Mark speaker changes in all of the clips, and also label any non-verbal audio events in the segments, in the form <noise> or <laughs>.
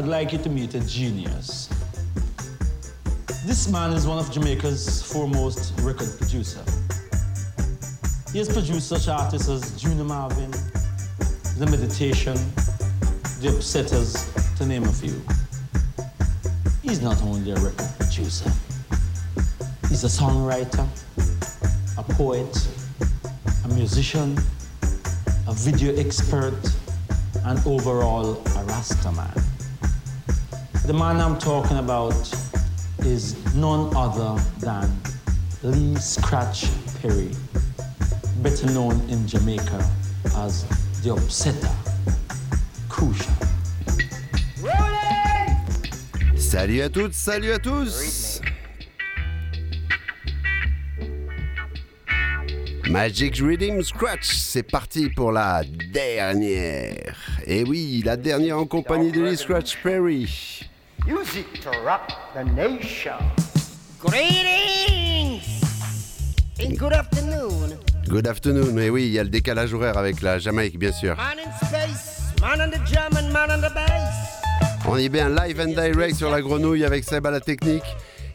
Speaker 1: I'd like you to meet a genius. This man is one of Jamaica's foremost record producer. He has produced such artists as Junior Marvin, The Meditation, The Upsetters, to name a few. He's not only a record producer, he's a songwriter, a poet, a musician, a video expert, and overall a Rasta man. The man I'm talking about is none other than Lee Scratch Perry, better known in Jamaica as the Upsetter, Kusha.
Speaker 2: Salut à toutes, salut à tous Magic Rhythm Scratch, c'est parti pour la dernière. Et oui, la dernière en compagnie de Lee Scratch Perry.
Speaker 3: Music to rock the nation.
Speaker 4: Greetings and good afternoon.
Speaker 2: Good afternoon. Et oui, il y a le décalage horaire avec la Jamaïque, bien sûr.
Speaker 4: Man in space, man on the drum and man on the bass.
Speaker 2: On est bien live and direct sur la grenouille avec Seb à la technique.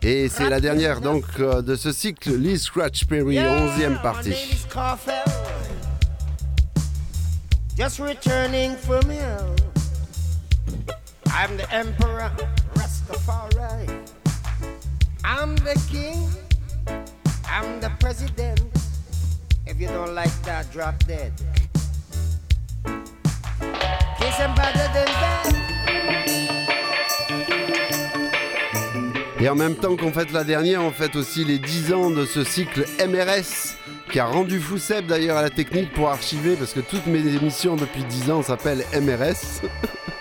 Speaker 2: Et c'est la dernière donc euh, de ce cycle Lee Scratch Perry,
Speaker 4: Yeah,
Speaker 2: 11e
Speaker 4: My
Speaker 2: partie.
Speaker 4: name is Carfel. Just returning from hell. I'm the emperor, Rastafari. I'm the king. I'm the president. If you don't like that, drop dead. Kiss him better than that.
Speaker 2: Et en même temps qu'on fête la dernière, on fête aussi les 10 ans de ce cycle MRS qui a rendu fou Seb d'ailleurs à la technique pour archiver parce que toutes mes émissions depuis 10 ans s'appellent MRS. <laughs>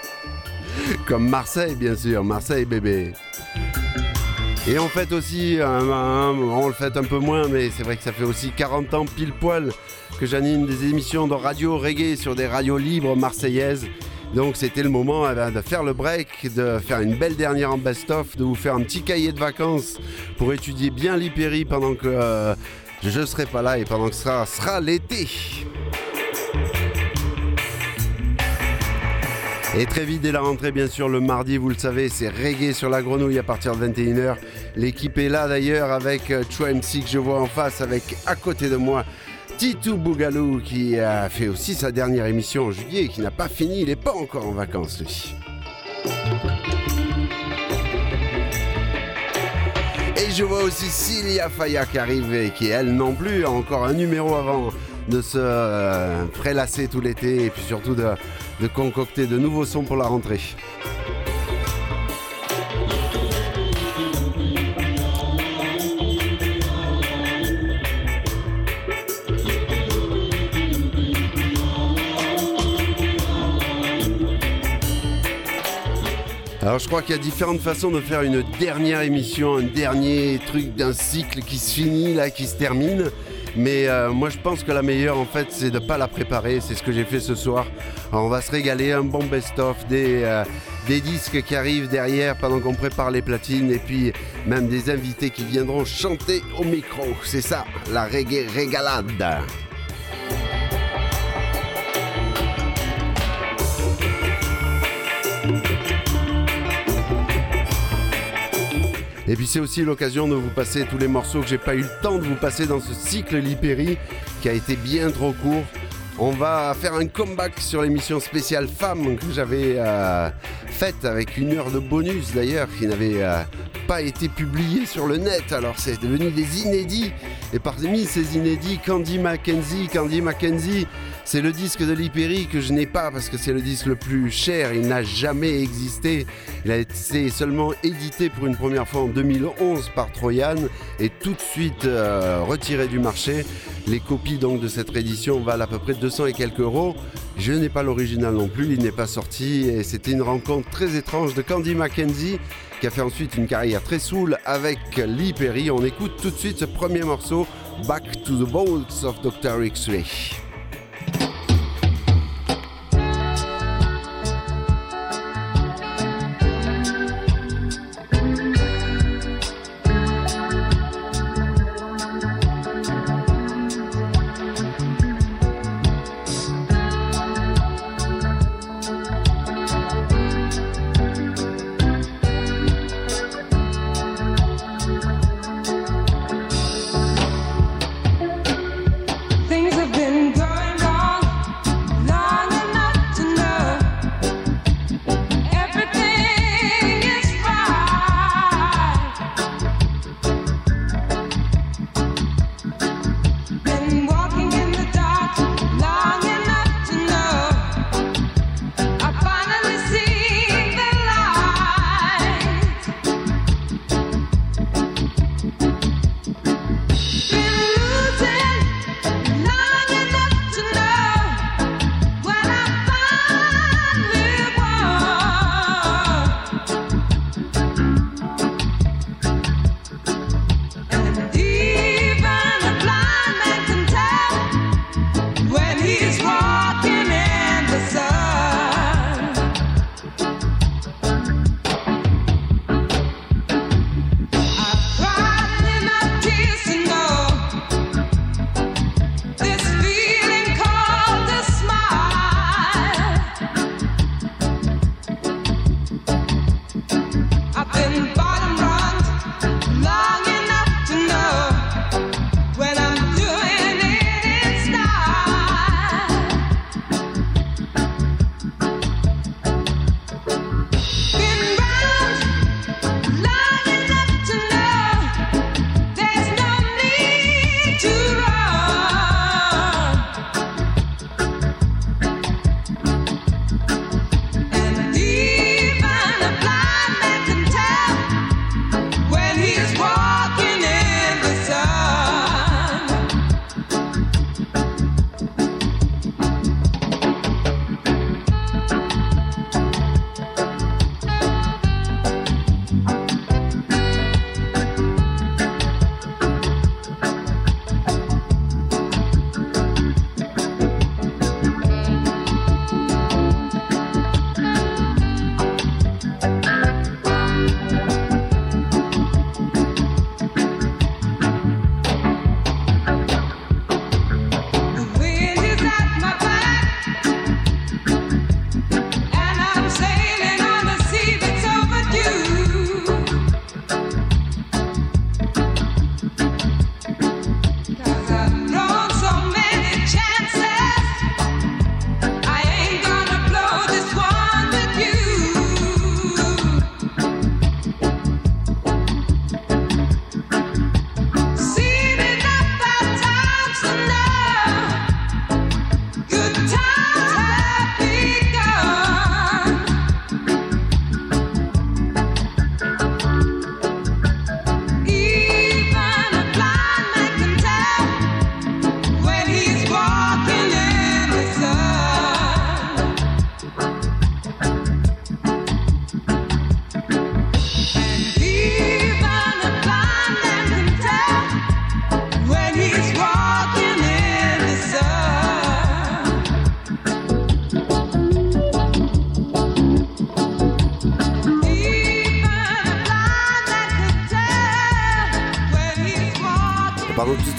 Speaker 2: Comme Marseille bien sûr, Marseille bébé. Et on fête aussi, euh, on le fête un peu moins, mais c'est vrai que ça fait aussi 40 ans pile poil que j'anime des émissions de radio reggae sur des radios libres marseillaises. Donc c'était le moment eh ben, de faire le break, de faire une belle dernière en best-of, de vous faire un petit cahier de vacances pour étudier bien l'hypérie pendant que euh, je ne serai pas là et pendant que ce sera, sera l'été. Et très vite dès la rentrée, bien sûr, le mardi, vous le savez, c'est reggae sur la grenouille à partir de 21h. L'équipe est là d'ailleurs avec euh, Troy MC que je vois en face, avec à côté de moi Titou Bougalou qui a fait aussi sa dernière émission en juillet et qui n'a pas fini, il n'est pas encore en vacances lui. Et je vois aussi Cilia Faya qui arrive et qui elle non plus a encore un numéro avant de se euh, prélasser tout l'été et puis surtout de, de concocter de nouveaux sons pour la rentrée. Alors je crois qu'il y a différentes façons de faire une dernière émission, un dernier truc d'un cycle qui se finit, là, qui se termine. Mais euh, moi je pense que la meilleure en fait c'est de ne pas la préparer, c'est ce que j'ai fait ce soir. On va se régaler, un bon best-of, des, euh, des disques qui arrivent derrière pendant qu'on prépare les platines et puis même des invités qui viendront chanter au micro. C'est ça, la reggae régalade. Et puis c'est aussi l'occasion de vous passer tous les morceaux que j'ai pas eu le temps de vous passer dans ce cycle Lipéry qui a été bien trop court. On va faire un comeback sur l'émission spéciale Femmes que j'avais euh, faite avec une heure de bonus d'ailleurs qui n'avait euh, pas été publiée sur le net. Alors c'est devenu des inédits. Et parmi ces inédits, Candy Mackenzie, Candy Mackenzie, c'est le disque de Lipéry que je n'ai pas parce que c'est le disque le plus cher. Il n'a jamais existé. Il a été seulement édité pour une première fois en 2011 par Troyan et tout de suite euh, retiré du marché. Les copies donc de cette réédition valent à peu près 200 et quelques euros. Je n'ai pas l'original non plus, il n'est pas sorti et c'était une rencontre très étrange de Candy Mackenzie qui a fait ensuite une carrière très soul avec Lee Perry. On écoute tout de suite ce premier morceau, Back to the Bolts of Dr. X-Ray.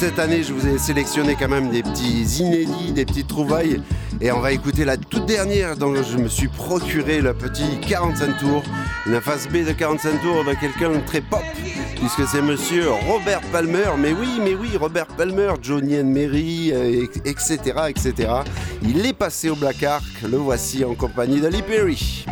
Speaker 5: Cette année, je vous ai sélectionné quand même des petits inédits, des petites trouvailles. Et on va écouter la toute dernière dont je me suis procuré le petit 45 tours. Une face B de 45 tours de quelqu'un de très pop, puisque c'est monsieur Robert Palmer. Mais oui, mais oui, Robert Palmer, Johnny and Mary, etc., etc. Il est passé au Black Ark. Le voici en compagnie Lee Perry.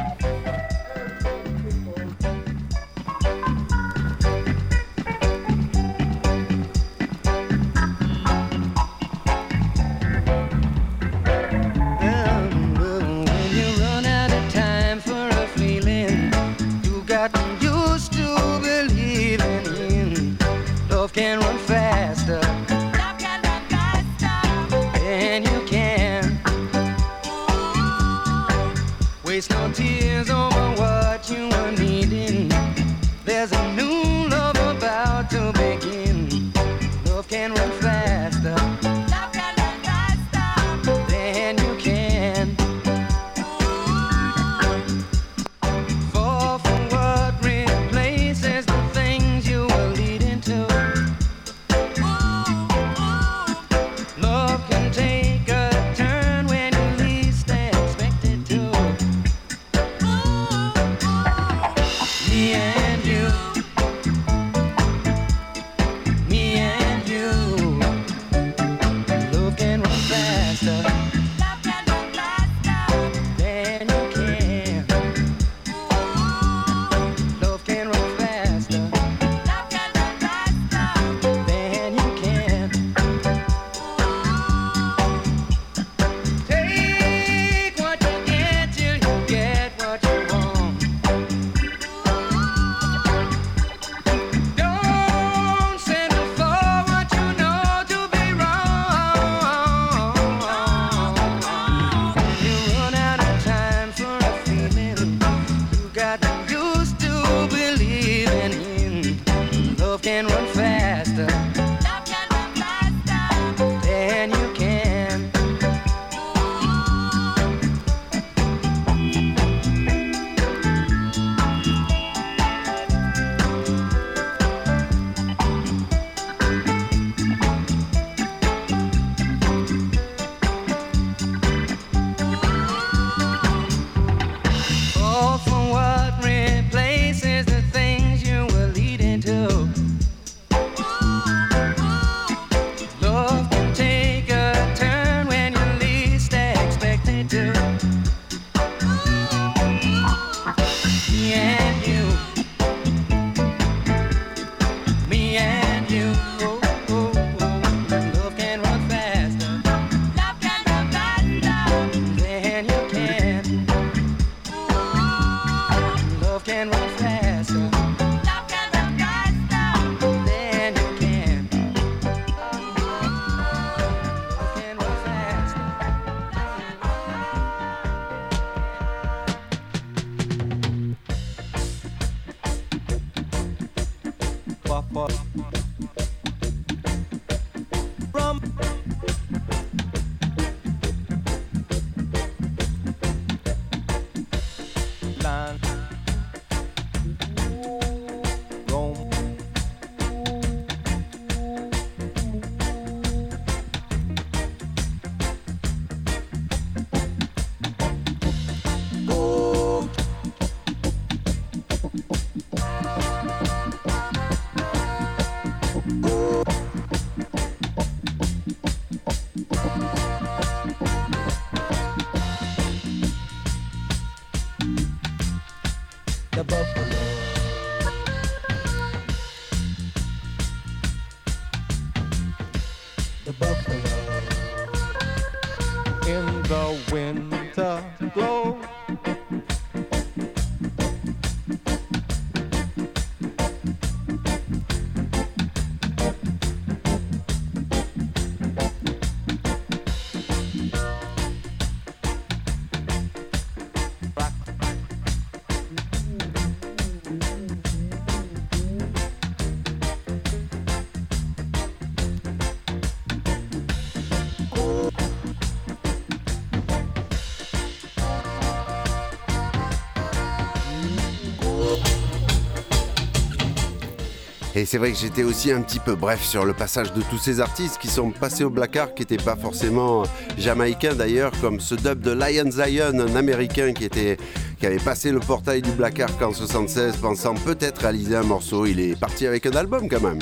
Speaker 2: Et c'est vrai que j'étais aussi un petit peu bref sur le passage de tous ces artistes qui sont passés au Black Art, qui n'étaient pas forcément jamaïcains d'ailleurs, comme ce dub de Lion Zion, un américain qui, était, qui avait passé le portail du Black Art en 76, pensant peut-être réaliser un morceau. Il est parti avec un album quand même.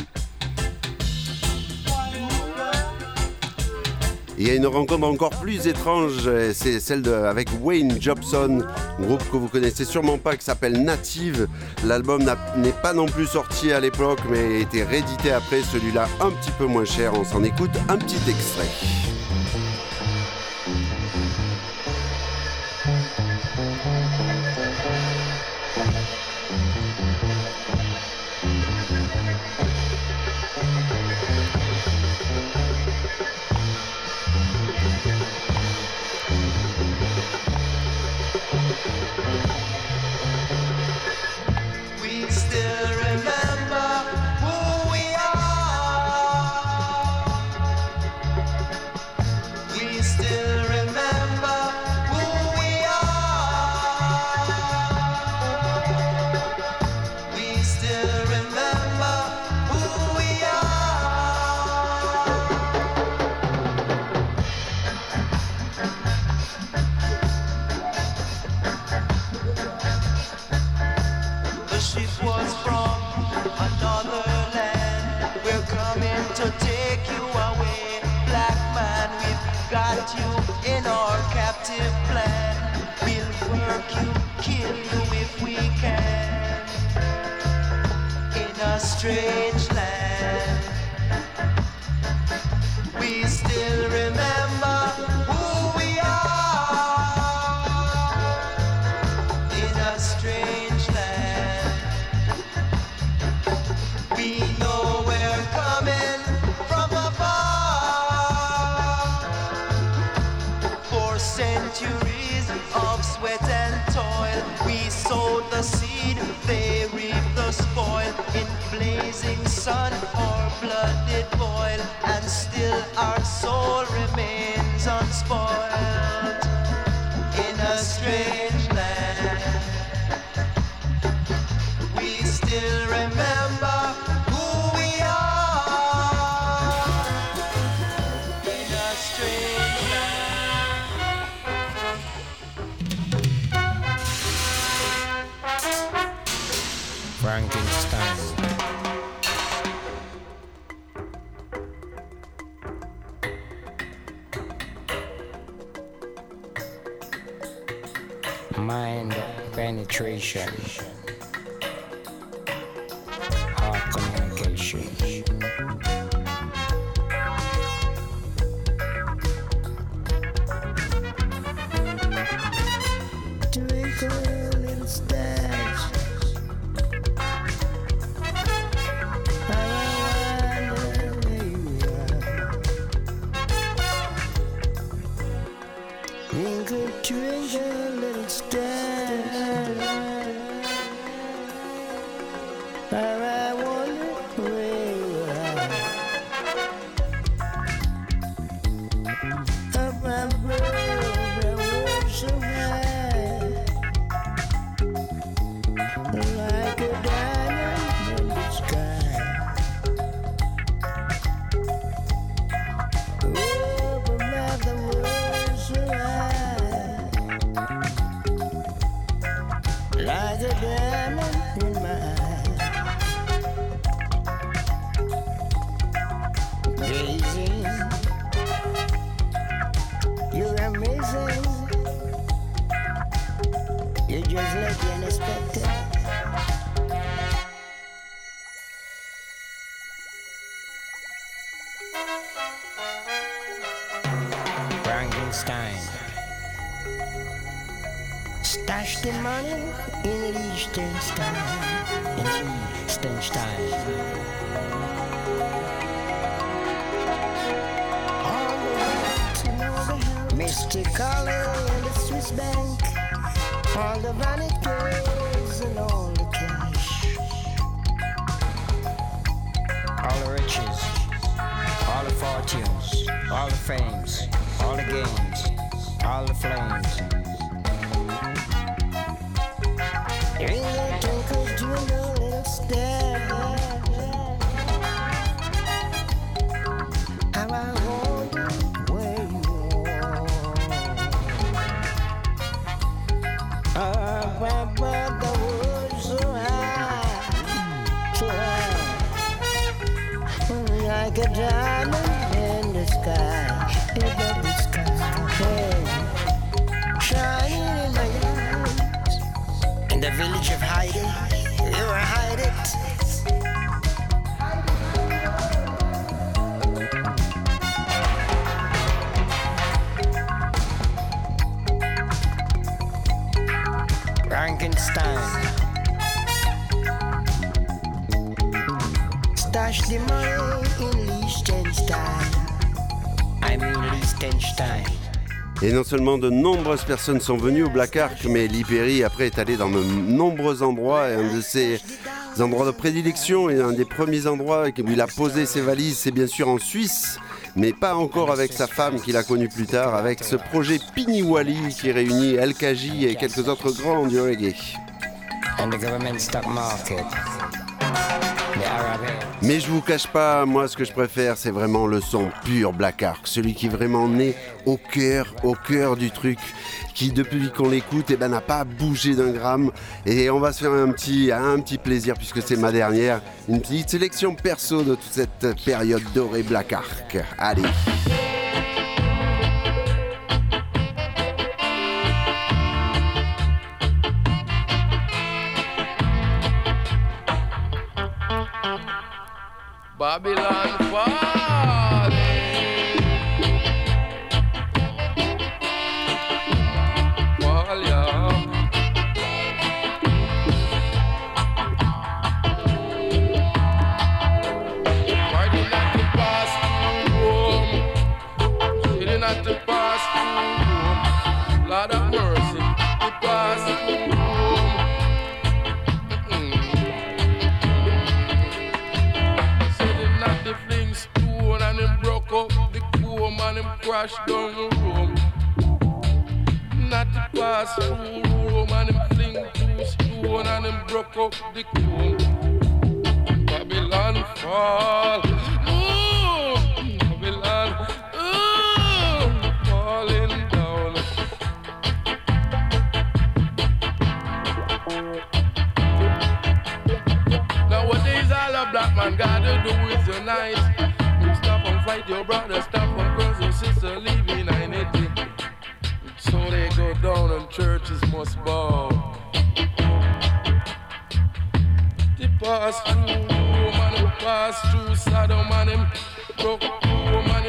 Speaker 2: Il y a une rencontre encore plus étrange, c'est celle avec Wayne Jobson, groupe que vous connaissez sûrement pas qui s'appelle Native. L'album n'est pas non plus sorti à l'époque, mais a été réédité après, celui-là un petit peu moins cher. On s'en écoute un petit extrait.
Speaker 6: straight. Check. his bank.
Speaker 4: All the
Speaker 6: vanities and all the cash.
Speaker 4: All the riches, all the fortunes, all the fames, all the gains, all the flames. Diamond in the sky. In the sky. Shining in my eyes. In the village of hiding, you were hiding. Frankenstein. Stash the money in
Speaker 2: Et non seulement de nombreuses personnes sont venues au Black Ark, mais Lee après est allé dans de nombreux endroits et un de ses endroits de prédilection et un des premiers endroits où il a posé ses valises, c'est bien sûr en Suisse, mais pas encore avec sa femme qu'il a connue plus tard, avec ce projet Piniwali qui réunit LKJ et quelques autres grands du reggae. Mais je vous cache pas, moi ce que je préfère c'est vraiment le son pur Black Ark, celui qui vraiment né au cœur, au cœur du truc, qui depuis qu'on l'écoute eh ben, n'a pas bougé d'un gramme. Et on va se faire un petit, un petit plaisir puisque c'est ma dernière, une petite sélection perso de toute cette période dorée Black Ark. Allez
Speaker 7: Babylon falling. Crashed down room. Not to pass through Rome and him fling two stone and him broke up the comb. Babylon fall. Ooh, Babylon, ooh, falling down. Nowadays, all a black man gotta do is unite. Stop and fight your brother, stop and sister, leave behind it. So they go down and churches must bow. They pass through they pass through Sodom and him broke Rome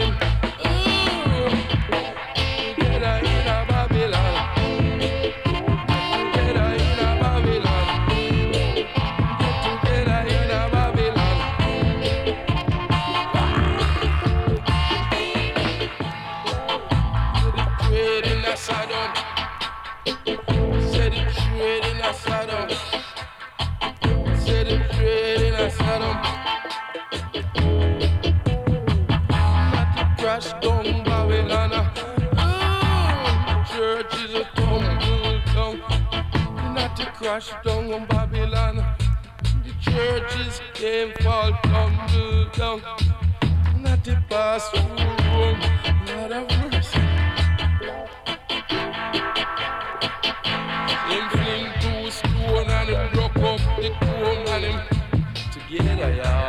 Speaker 7: Not to crash down on Babylon. The churches came fall tumble down. Not to pass oh, through Rome. Lord of mercy. Him fling two stone and him broke up the comb and him together, yeah.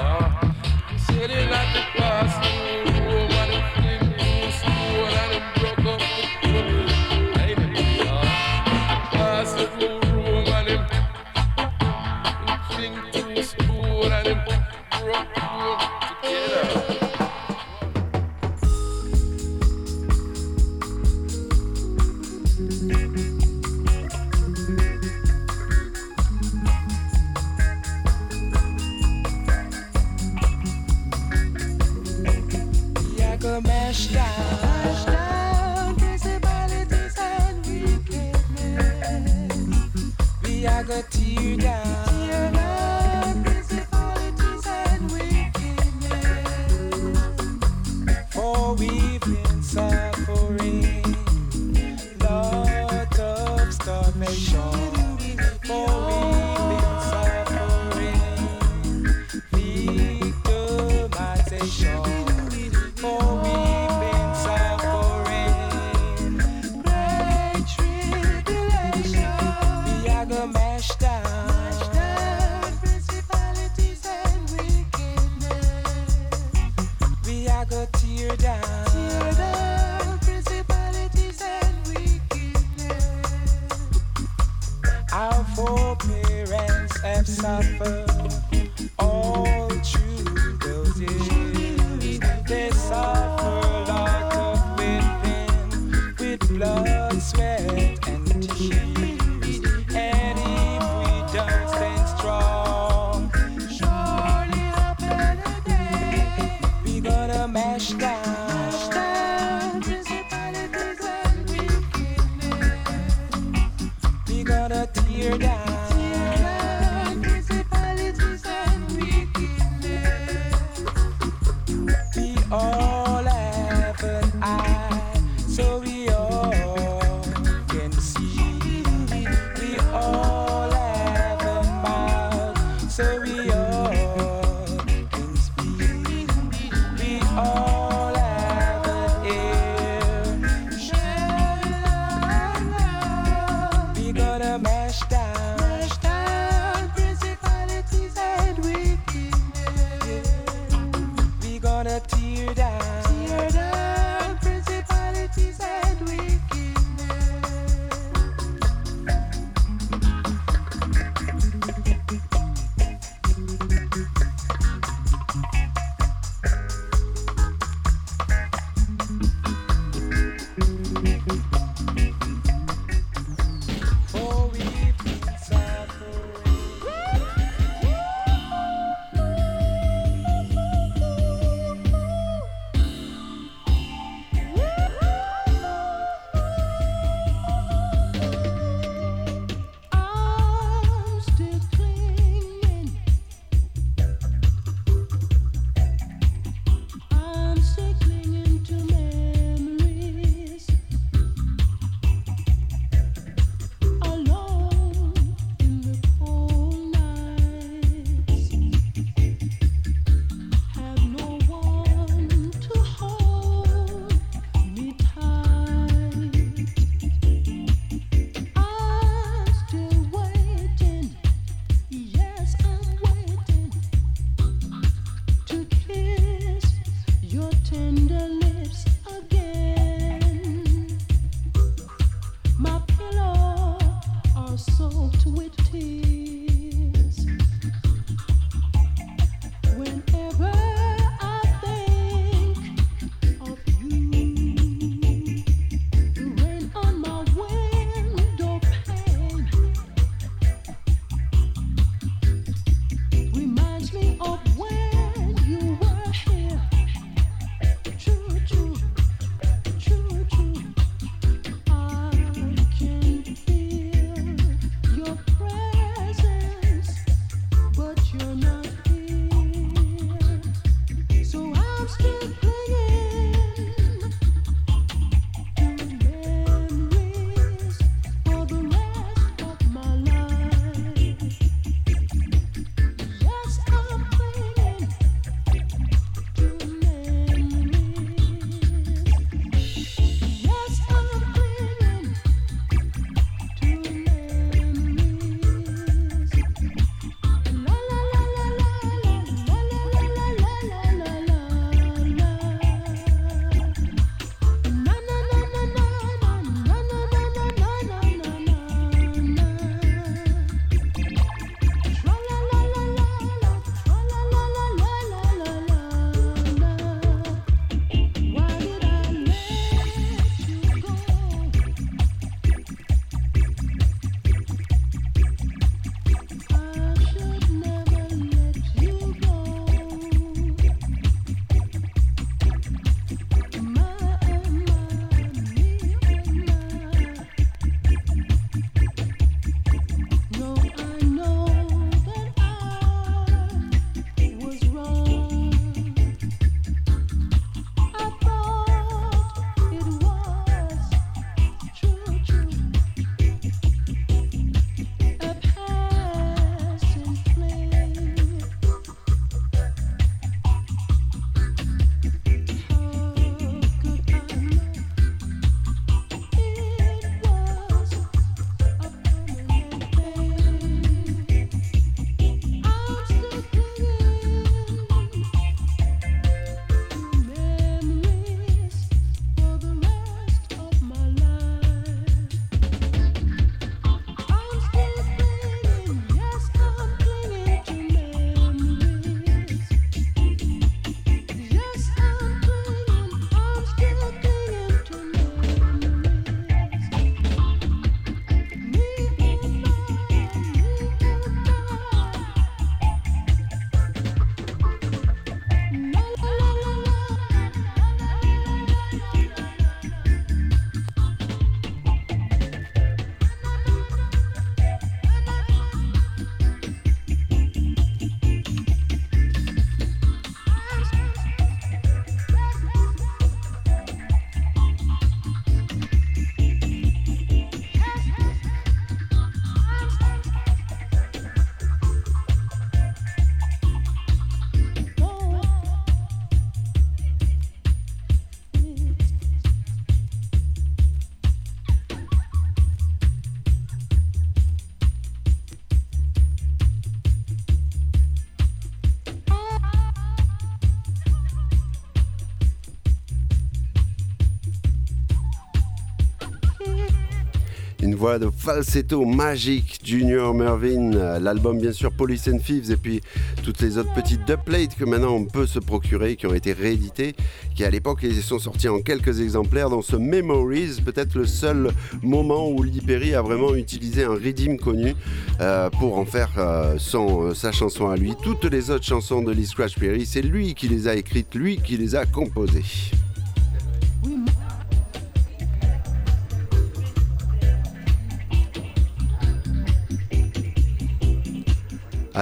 Speaker 2: De falsetto magique Junior Mervyn, l'album bien sûr Police and Thieves et puis toutes les autres petites dubplates que maintenant on peut se procurer, qui ont été rééditées, qui à l'époque ils sont sortis en quelques exemplaires dans ce Memories, peut-être le seul moment où Lee Perry a vraiment utilisé un redeem connu euh, pour en faire euh, son, euh, sa chanson à lui. Toutes les autres chansons de Lee Scratch Perry, c'est lui qui les a écrites, lui qui les a composées.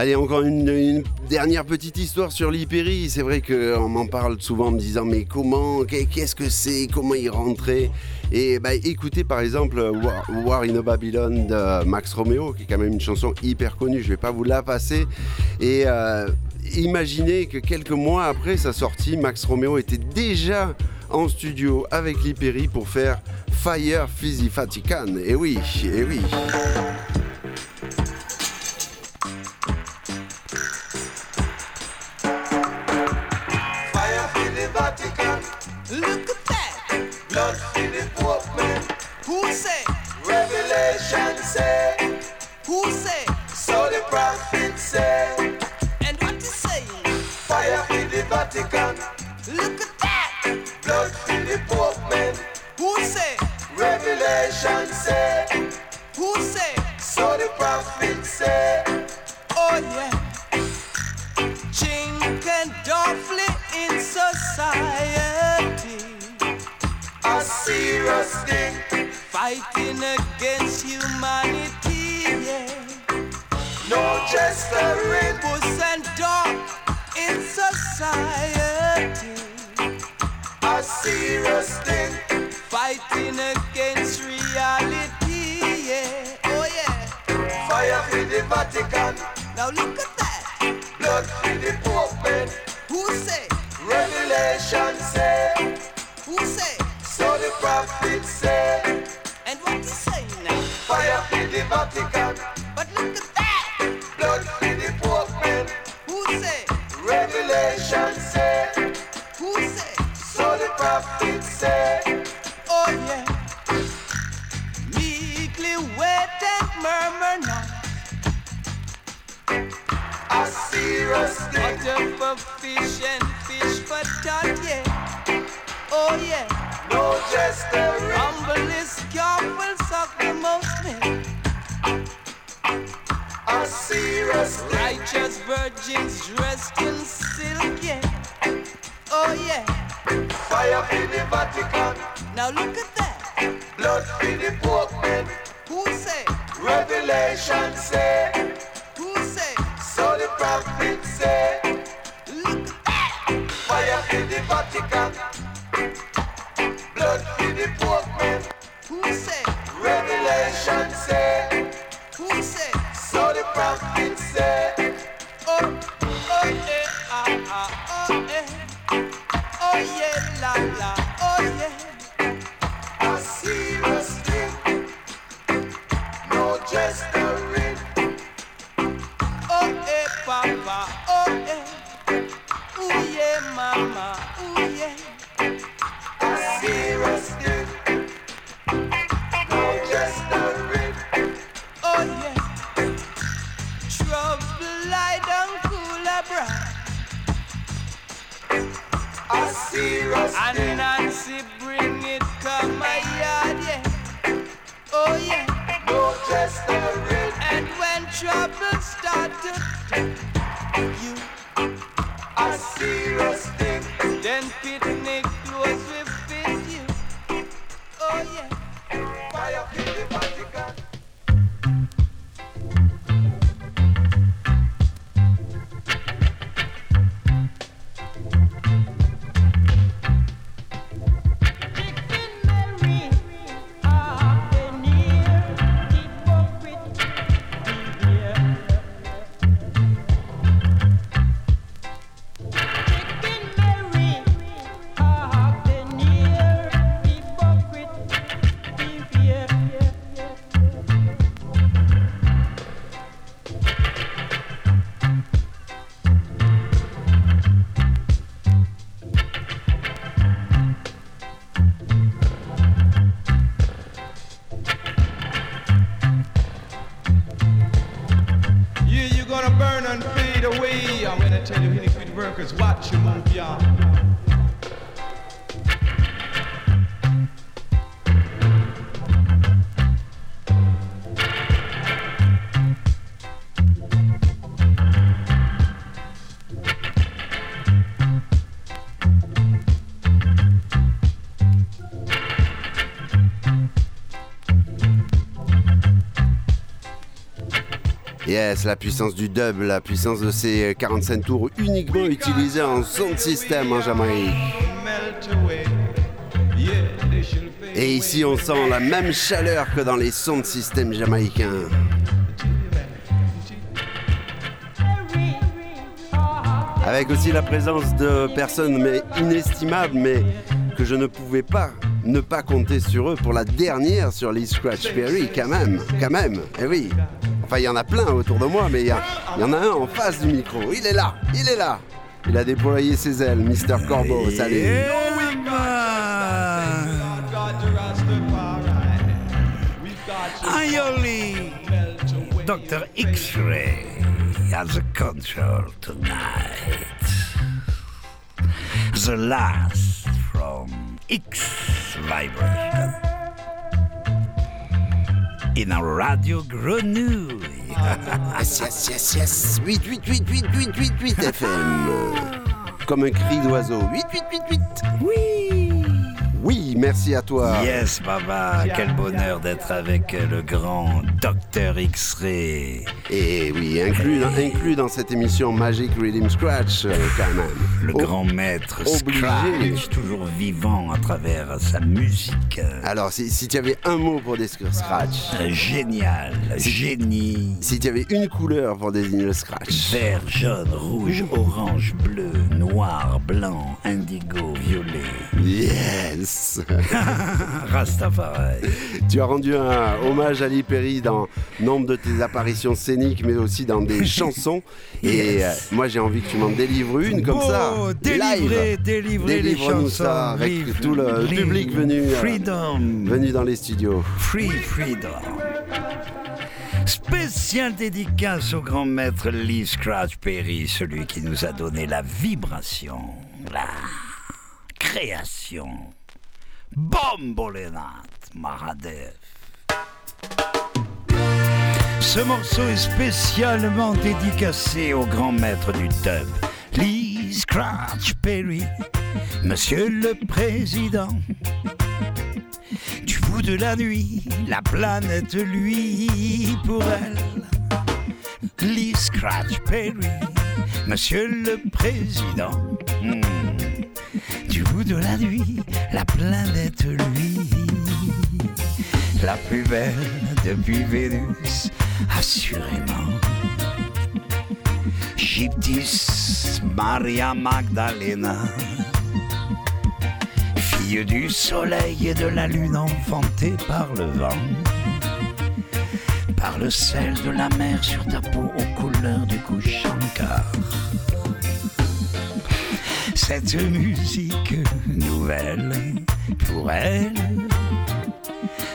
Speaker 2: Allez, encore une, dernière petite histoire sur Perry. C'est vrai qu'on m'en parle souvent en me disant mais comment, qu'est- qu'est-ce que c'est, comment y rentrer? Et bah écoutez par exemple War, in a Babylon de Max Romeo, qui est quand même une chanson hyper connue. Je vais pas vous la passer. Et euh, imaginez que quelques mois après sa sortie, Max Romeo était déjà en studio avec Perry pour faire Fire Fizzy Vatican. Et oui, et oui.
Speaker 8: Revelation say. Who say? So the prophet say. And what is saying? Fire for the Vatican. Look at that. Blood for the Pope, man. Who say? Revelation say. Who say? So the prophet say. Oh yeah. Chink and Duffley Fighting against humanity, yeah. No gesturing. Puss and dog in society. A serious thing. Fighting against reality, yeah. Oh yeah. Fire for the Vatican. Now look at that. Blood for the Pope. Who say? Revelation say. Who say? So the prophet say. Fire for the Vatican. But look at that. Blood for the Pope, man. Who say? Revelation say. Who say? So the prophet say. Oh yeah. Meekly wait and murmur not. A serious thing. Water for fish and fish for tot, yeah. Oh yeah. No gesturing. Humble is careful, suck the most milk. A serious. Righteous virgins dressed in silk, yeah. Oh yeah. Fire for the Vatican. Now look at that. Blood for the Pope. Who say? Revelation say. Who say? So the prophet say. Look at that. Fire for the Vatican. Revelation say. Who say? So the prophet say. Oh, oh yeah, ah ah, oh yeah. Oh yeah, la la, oh yeah. A serious thing, no gesturing. Oh eh, papa, oh eh. Ooh yeah, mama, ooh yeah. Serious and. Nancy bring it come my yard, yeah. Oh yeah. No gesturing. And when trouble start to take you, a serious thing. Then picnic
Speaker 2: Yes, la puissance du dub, la puissance de ces 45 tours uniquement utilisés en sound system en Jamaïque. Et ici, on sent la même chaleur que dans les sound systems jamaïcains. Avec aussi la présence de personnes mais inestimables, mais que je ne pouvais pas ne pas compter sur eux pour la dernière sur Lee Scratch Perry, quand même, quand même, eh oui. Enfin, il y en a plein autour de moi, mais il y, a- il y en a un en face du micro. Il est là, il est là. Il a déployé ses ailes, Mr. Corbeau, salut.
Speaker 9: Aioli. Dr. X-Ray has a control tonight. The last from X vibration. In a radio grenouille.
Speaker 2: Yes, yes, yes, yes. 8, 8, 8, 8, 8, 8, 8 FM. Comme un cri d'oiseau. 8, 8, 8, 8.
Speaker 9: Oui.
Speaker 2: Oui, merci à toi.
Speaker 9: Yes, Baba, quel bonheur d'être avec le grand Dr. X-Ray.
Speaker 2: Et oui, inclus dans, inclus dans cette émission Magic Rhythm Scratch, euh, quand même.
Speaker 9: Le grand maître
Speaker 2: obligé.
Speaker 9: Scratch, toujours vivant à travers sa musique.
Speaker 2: Alors, si, si tu avais un mot pour décrire Scratch,
Speaker 9: Génial, génie.
Speaker 2: si tu avais une couleur pour désigner le Scratch,
Speaker 9: Vert, jaune, rouge, orange, bleu, noir, blanc, indigo, violet.
Speaker 2: yes <laughs>
Speaker 9: Rastafari.
Speaker 2: Tu as rendu un hommage à Lee Perry dans nombre de tes apparitions scéniques, mais aussi dans des <laughs> chansons. Et
Speaker 9: Yes.
Speaker 2: euh, moi, j'ai envie que tu m'en délivres une comme ça.
Speaker 9: Oh, délivrer, délivrer les chansons.
Speaker 2: ça avec
Speaker 9: Live,
Speaker 2: tout le
Speaker 9: live.
Speaker 2: public venu, euh,
Speaker 9: Freedom.
Speaker 2: venu dans les studios.
Speaker 9: Free Freedom. Spécial dédicace au grand maître Lee Scratch Perry, celui qui nous a donné la vibration, la création. Bombolenat Maradev. Ce morceau est spécialement dédicacé au grand maître du dub, Lee Scratch Perry, Monsieur le Président. Du bout de la nuit, la planète lui pour elle. Lee Scratch Perry, Monsieur le Président. Hmm. Du bout de la nuit, la planète lui. La plus belle depuis Vénus, assurément. Gyptis Maria Magdalena fille du soleil et de la lune enfantée par le vent, par le sel de la mer sur ta peau aux couleurs du Kushankar. Cette musique nouvelle pour elle,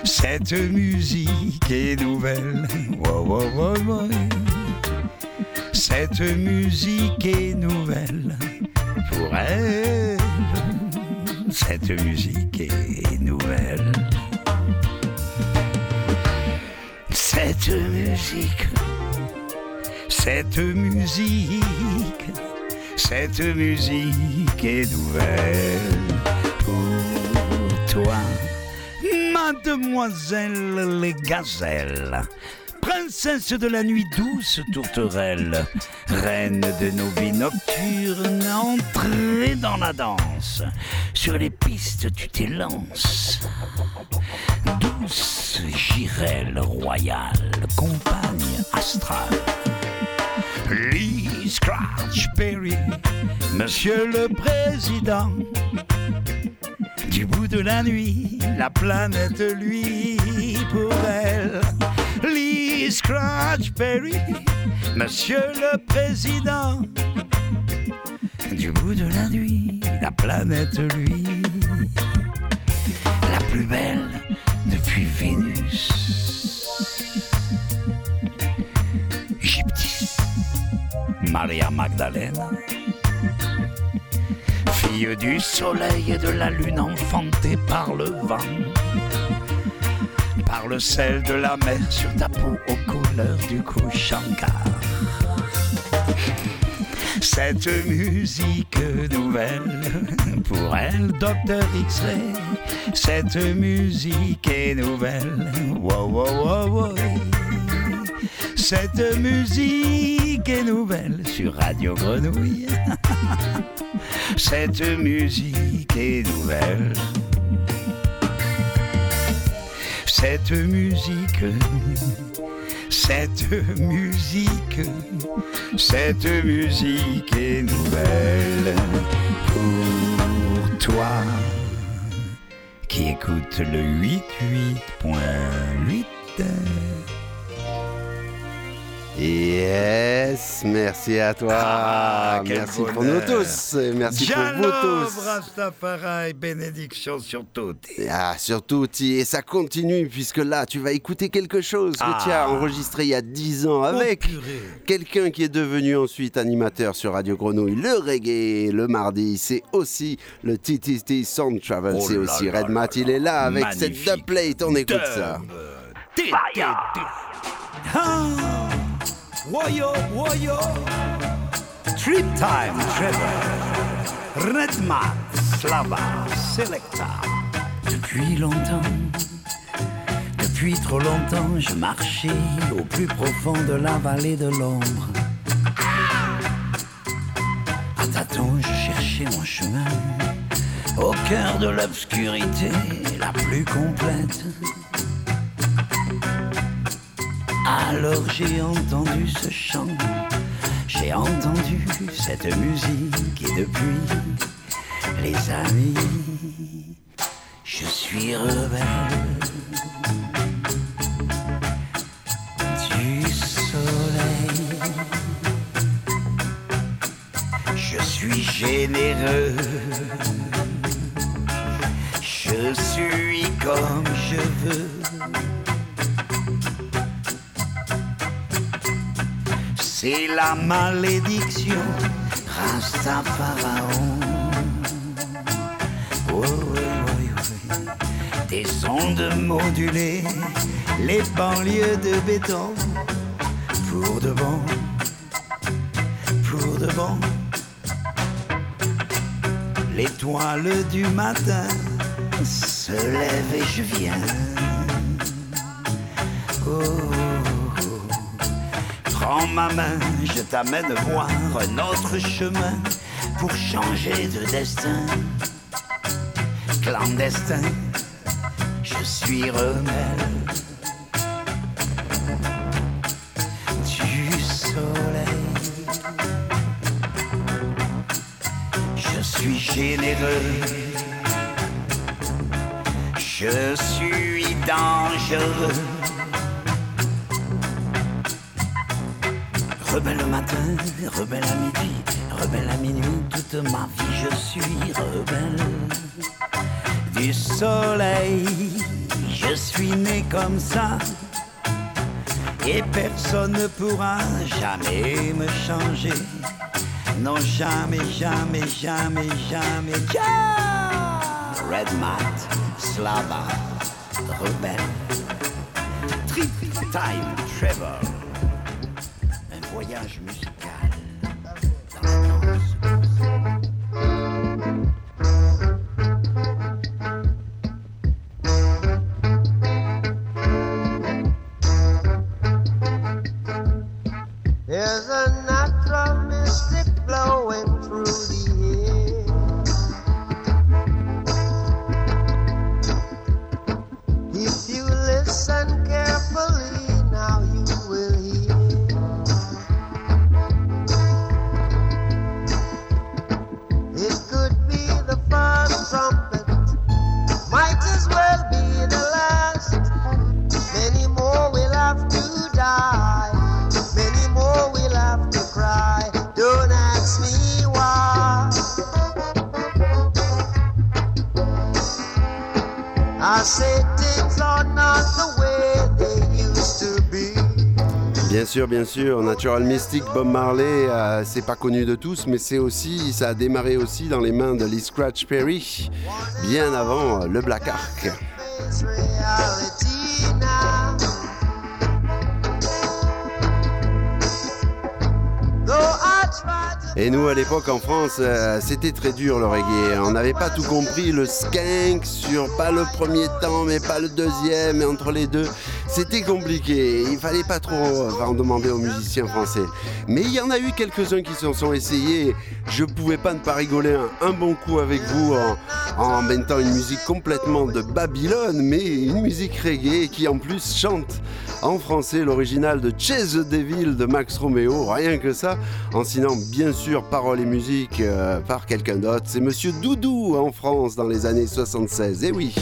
Speaker 9: cette musique est nouvelle. Cette musique est nouvelle pour elle. Cette musique est nouvelle. Cette musique, cette musique, cette musique est nouvelle pour toi, mademoiselle les gazelles. Princesse de la nuit douce tourterelle, reine de nos vies nocturnes, entrez dans la danse. Sur les pistes tu t'élances. Douce girelle royale, compagne astrale. Lee Scratch Perry, Monsieur le Président. Du bout de la nuit, la planète lui pour elle. Lee Scratch Perry, Monsieur le Président. Du bout de la nuit, la planète lui, la plus belle depuis Vénus. Maria Magdalene. Fille du soleil et de la lune enfantée par le vent, par le sel de la mer sur ta peau aux couleurs du Shankar. Cette musique nouvelle, pour elle, Docteur X-Ray, cette musique est nouvelle. Wow, wow, wow, wow. Cette musique est nouvelle sur Radio Grenouille. <laughs> Cette musique est nouvelle. Cette musique, cette musique, cette musique est nouvelle pour toi qui écoute le 88.8.
Speaker 2: Yes, merci à toi.
Speaker 9: Ah,
Speaker 2: merci pour nous tous. Merci pour vous tous.
Speaker 9: Rastafari, bénédiction sur toutes.
Speaker 2: Ah, surtout, et ça continue, puisque là, tu vas écouter quelque chose que
Speaker 9: Ah.
Speaker 2: tu as enregistré il y a 10 ans avec
Speaker 9: Oh, purée.
Speaker 2: quelqu'un qui est devenu ensuite animateur sur Radio Grenouille. Le reggae, le mardi, c'est aussi le TTT Sound Travel,
Speaker 9: Oh
Speaker 2: c'est aussi Red
Speaker 9: là.
Speaker 2: il est là avec cette dubplate, on écoute ça.
Speaker 9: Ah. Woyo, woyo. Trip time, Trevor. Redman, Slava, Selecta. Depuis longtemps, depuis trop longtemps, je marchais au plus profond de la vallée de l'ombre. À tâtons, je cherchais mon chemin au cœur de l'obscurité la plus complète. Alors j'ai entendu ce chant, j'ai entendu cette musique et depuis, les amis, je suis rebelle du soleil. Je suis généreux, je suis comme je veux. C'est la malédiction, Rastafaraon. Oh, oui, oui. Des ondes modulées, les banlieues de béton. Pour de bon, pour de bon. L'étoile du matin se lève et je viens. Oh. Prends ma main, je t'amène voir un autre chemin pour changer de destin. Clandestin, je suis rebelle du soleil. Je suis généreux, je suis dangereux. Rebelle le matin, rebelle à midi, rebelle à minuit, toute ma vie je suis rebelle. Du soleil, je suis né comme ça, et personne ne pourra jamais me changer. Non, jamais, jamais, jamais, jamais. Ja! Red Mat, Slava, rebelle. Trip Time Trevor. Un voyage musical
Speaker 2: bien sûr, Natural Mystic, Bob Marley, euh, c'est pas connu de tous, mais c'est aussi, ça a démarré aussi dans les mains de Lee Scratch Perry, bien avant euh, le Black Ark. Et nous, à l'époque, en France, euh, c'était très dur le reggae. On n'avait pas tout compris. Le skank sur pas le premier temps, mais pas le deuxième, entre les deux, c'était compliqué. Il fallait pas trop en demander aux musiciens français. Mais il y en a eu quelques-uns qui s'en sont essayés. Je pouvais pas ne pas rigoler un, bon coup avec vous en, en mettant une musique complètement de Babylone, mais une musique reggae qui en plus chante en français l'original de Chase Devil de Max Romeo, rien que ça, en signant bien sûr paroles et musique euh, par quelqu'un d'autre. C'est Monsieur Doudou en France dans les années 76, et oui.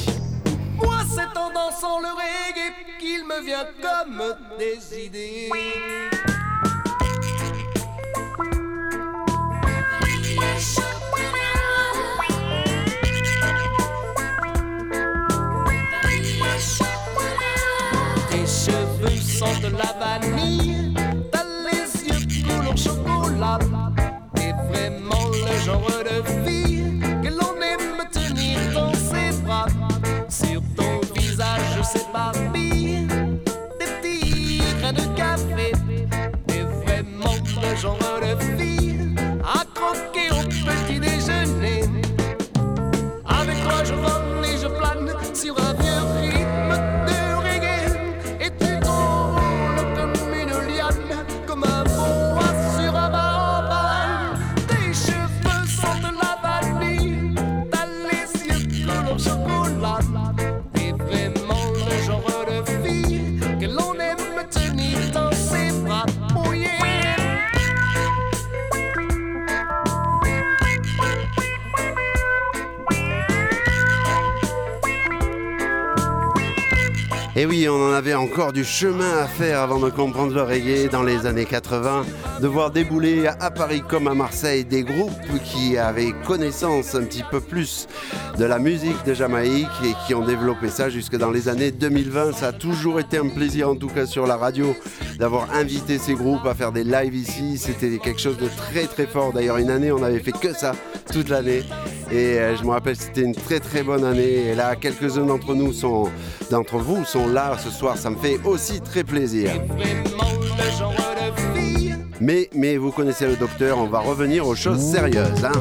Speaker 10: Moi, c'est en dansant le reggae qu'il me vient comme des idées. Tes cheveux sentent la vanille, t'as les yeux couleur chocolat. T'es vraiment le genre Et
Speaker 2: oui, on en avait encore du chemin à faire avant de comprendre le dans les années 80, de voir débouler à Paris comme à Marseille des groupes qui avaient connaissance un petit peu plus de la musique de Jamaïque et qui ont développé ça jusque dans les années 2020. Ça a toujours été un plaisir, en tout cas sur la radio, d'avoir invité ces groupes à faire des lives ici. C'était quelque chose de très très fort. D'ailleurs, une année, on avait fait que ça toute l'année. Et euh, je me rappelle, c'était une très très bonne année. Et là, quelques-uns d'entre nous sont, d'entre vous sont là ce soir. Ça me fait aussi très plaisir. Mais, mais vous connaissez le docteur, on va revenir aux choses sérieuses. Hein.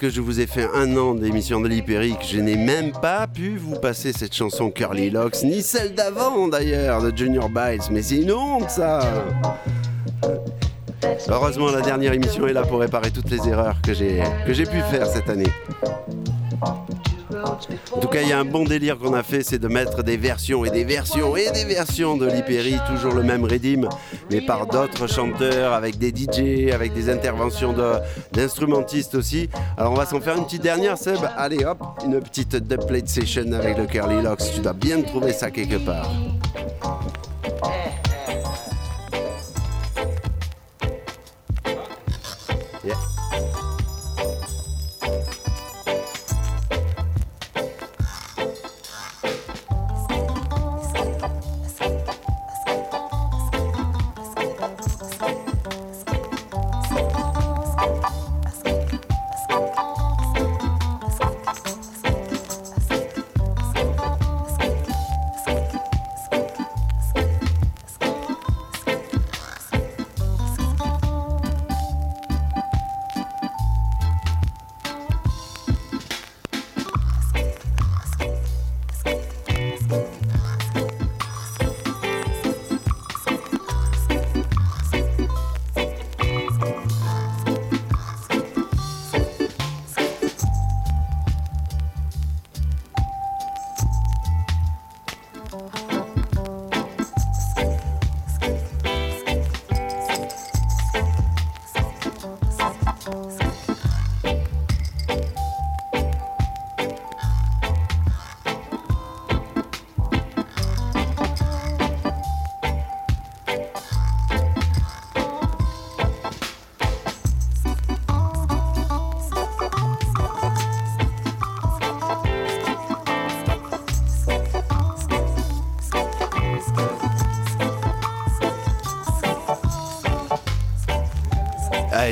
Speaker 2: Que je vous ai fait un an d'émission de l'Hyperi, que je n'ai même pas pu vous passer cette chanson Curly Locks, ni celle d'avant d'ailleurs, de Junior Biles, mais c'est une honte ça Heureusement, la dernière émission est là pour réparer toutes les erreurs que j'ai que j'ai pu faire cette année. En tout cas, il y a un bon délire qu'on a fait, c'est de mettre des versions et des versions et des versions de l'Hyperi, toujours le même rythme, mais par d'autres chanteurs, avec des DJ, avec des interventions d'instrumentistes aussi. Alors on va s'en faire une petite dernière, Seb. Allez hop, une petite dubplate session avec le Curly Locks. Tu dois bien trouver ça quelque part.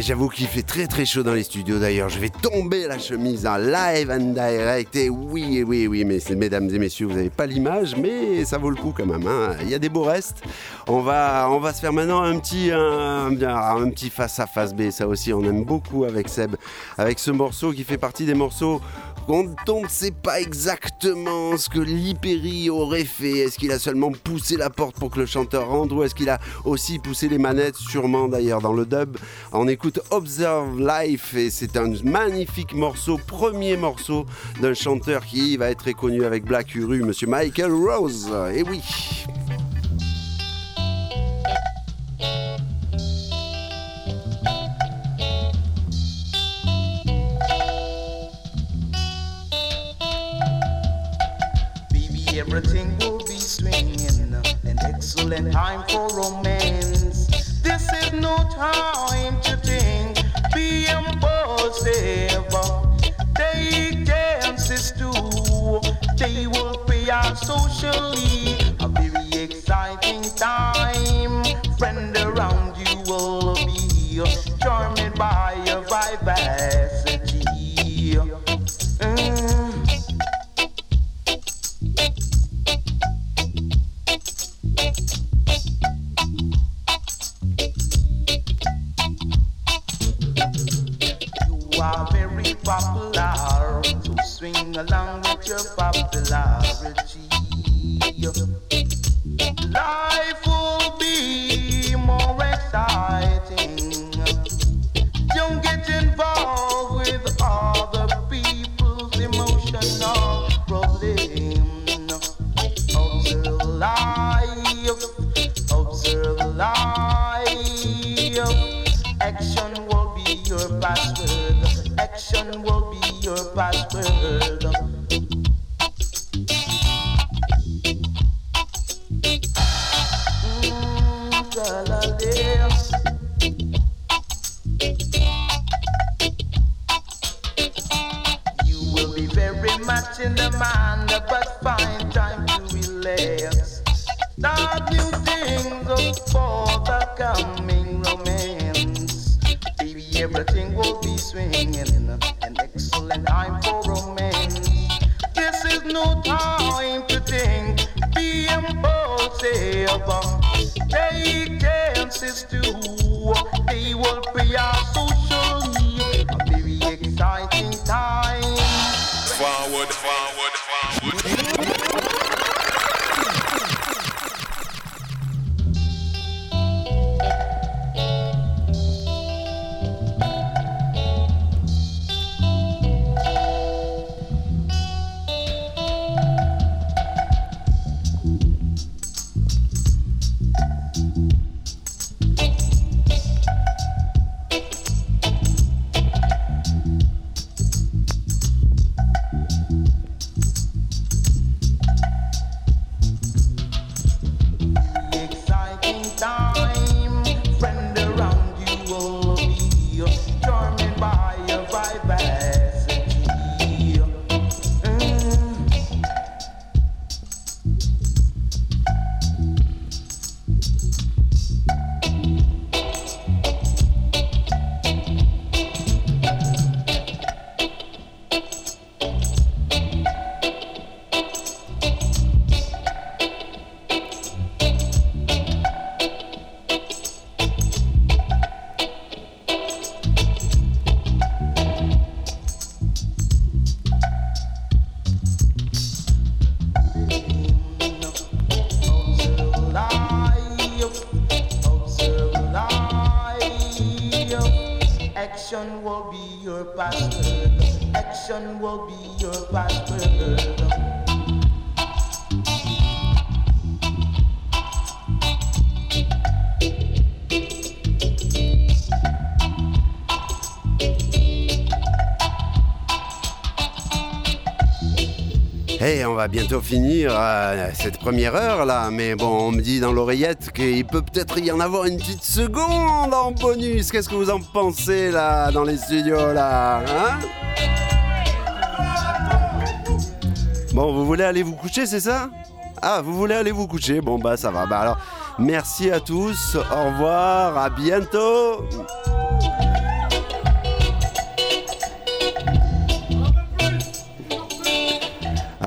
Speaker 2: J'avoue qu'il fait très très chaud dans les studios d'ailleurs. Je vais tomber la chemise en live and direct. Et oui, oui, oui, mais mesdames et messieurs, vous n'avez pas l'image, mais ça vaut le coup quand même. hein. Il y a des beaux restes. On va, on va se faire maintenant un petit, un, un petit face à face B. Ça aussi, on aime beaucoup avec Seb, avec ce morceau qui fait partie des morceaux on ne sait pas exactement ce que Liperi aurait fait. Est-ce qu'il a seulement poussé la porte pour que le chanteur rentre ou est-ce qu'il a aussi poussé les manettes? Sûrement d'ailleurs dans le dub. On écoute Observe Life et c'est un magnifique morceau, premier morceau d'un chanteur qui va être très connu avec Black Uru, monsieur Michael Rose. Et oui.
Speaker 11: Everything will be swinging. An excellent time for romance. This is no time to think. Be impulsive. Take chances too. They will pay out socially. A very exciting time. Friend around popularity. Life your
Speaker 2: bientôt finir euh, cette première heure là, mais bon, on me dit dans l'oreillette qu'il peut peut-être y en avoir une petite seconde en bonus. Qu'est-ce que vous en pensez là, dans les studios là hein? Bon, vous voulez aller vous coucher, c'est ça? Ah, vous voulez aller vous coucher? Bon, bah ça va. Bah alors, merci à tous, au revoir, à bientôt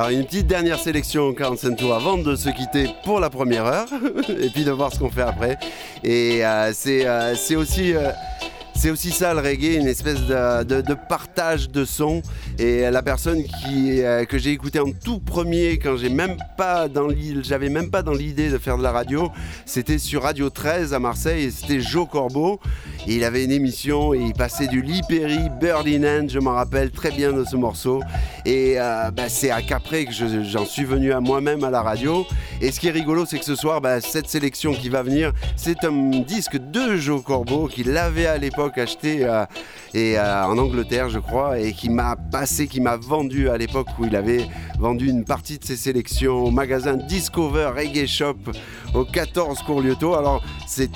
Speaker 2: Alors une petite dernière sélection 45 tours avant de se quitter pour la première heure <laughs> et puis de voir ce qu'on fait après. Et euh, c'est euh, c'est aussi euh, c'est aussi ça le reggae, une espèce de, partage de sons. Et la personne euh, que j'ai écouté en tout premier, quand même pas dans j'avais même pas dans l'idée de faire de la radio, c'était sur Radio 13 à Marseille, et c'était Joe Corbeau. Il avait une émission et il passait du Lee Perry, Hand, je m'en rappelle très bien de ce morceau. Et euh, bah, c'est à qu'après que je- j'en suis venu à moi-même à la radio. Et ce qui est rigolo, c'est que ce soir, bah, cette sélection qui va venir, c'est un disque de Joe Corbeau qu'il avait à l'époque acheté euh, et, euh, en Angleterre, je crois, et qui m'a passé, qui m'a vendu à l'époque où il avait vendu une partie de ses sélections au magasin Discover Reggae Shop au 14 cours Lyoto. Alors, c'est-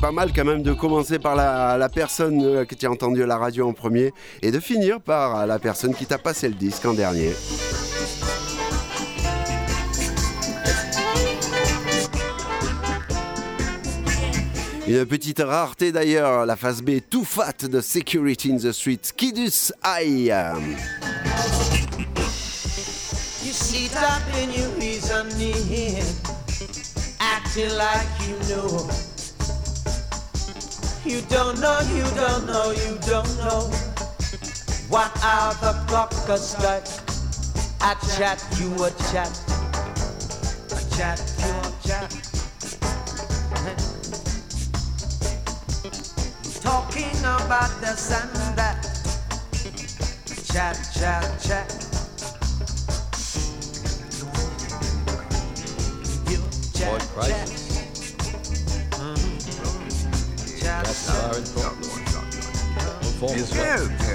Speaker 2: pas mal quand même de commencer par la, personne que tu as entendu à la radio en premier et de finir par la personne qui t'a passé le disque en dernier. Une petite rareté d'ailleurs, la phase B Too Fat de Security in the Street, Kidus Eye.
Speaker 10: You see that in your reasoning, acting like you know. You don't know, you don't know, you don't know what are the clockers like. I chat, you a chat, a chat, you a chat. Talking about this and that, chat, chat, chat.
Speaker 12: Boy, Christ. That's not our important.
Speaker 10: Yes,
Speaker 12: Performance.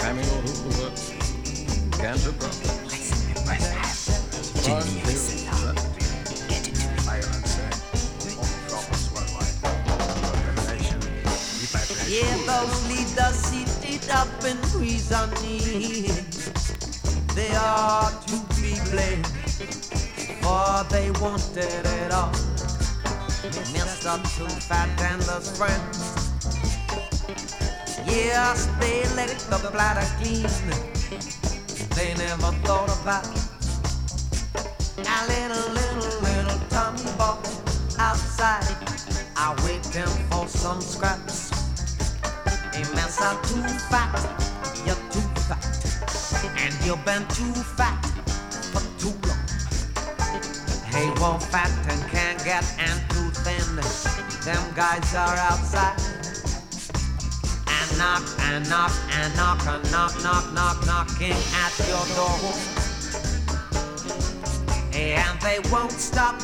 Speaker 13: Family over. Cancer problems.
Speaker 10: Yeah, those leaders seated up in reasoning. They are to be blamed, for they wanted it all. Mr. Too Fat and those friends. Yes, they let the bladder clean. They never thought about a little, little, little boy outside. I waiting for some scraps. Hey, Mr. Too Fat, you're too fat. And you've been too fat for too long. Hey, one fat and can't get and too thin. Them guys are outside. And knock and knock and knock and knock, knock, knock, knocking at your door. And they won't stop,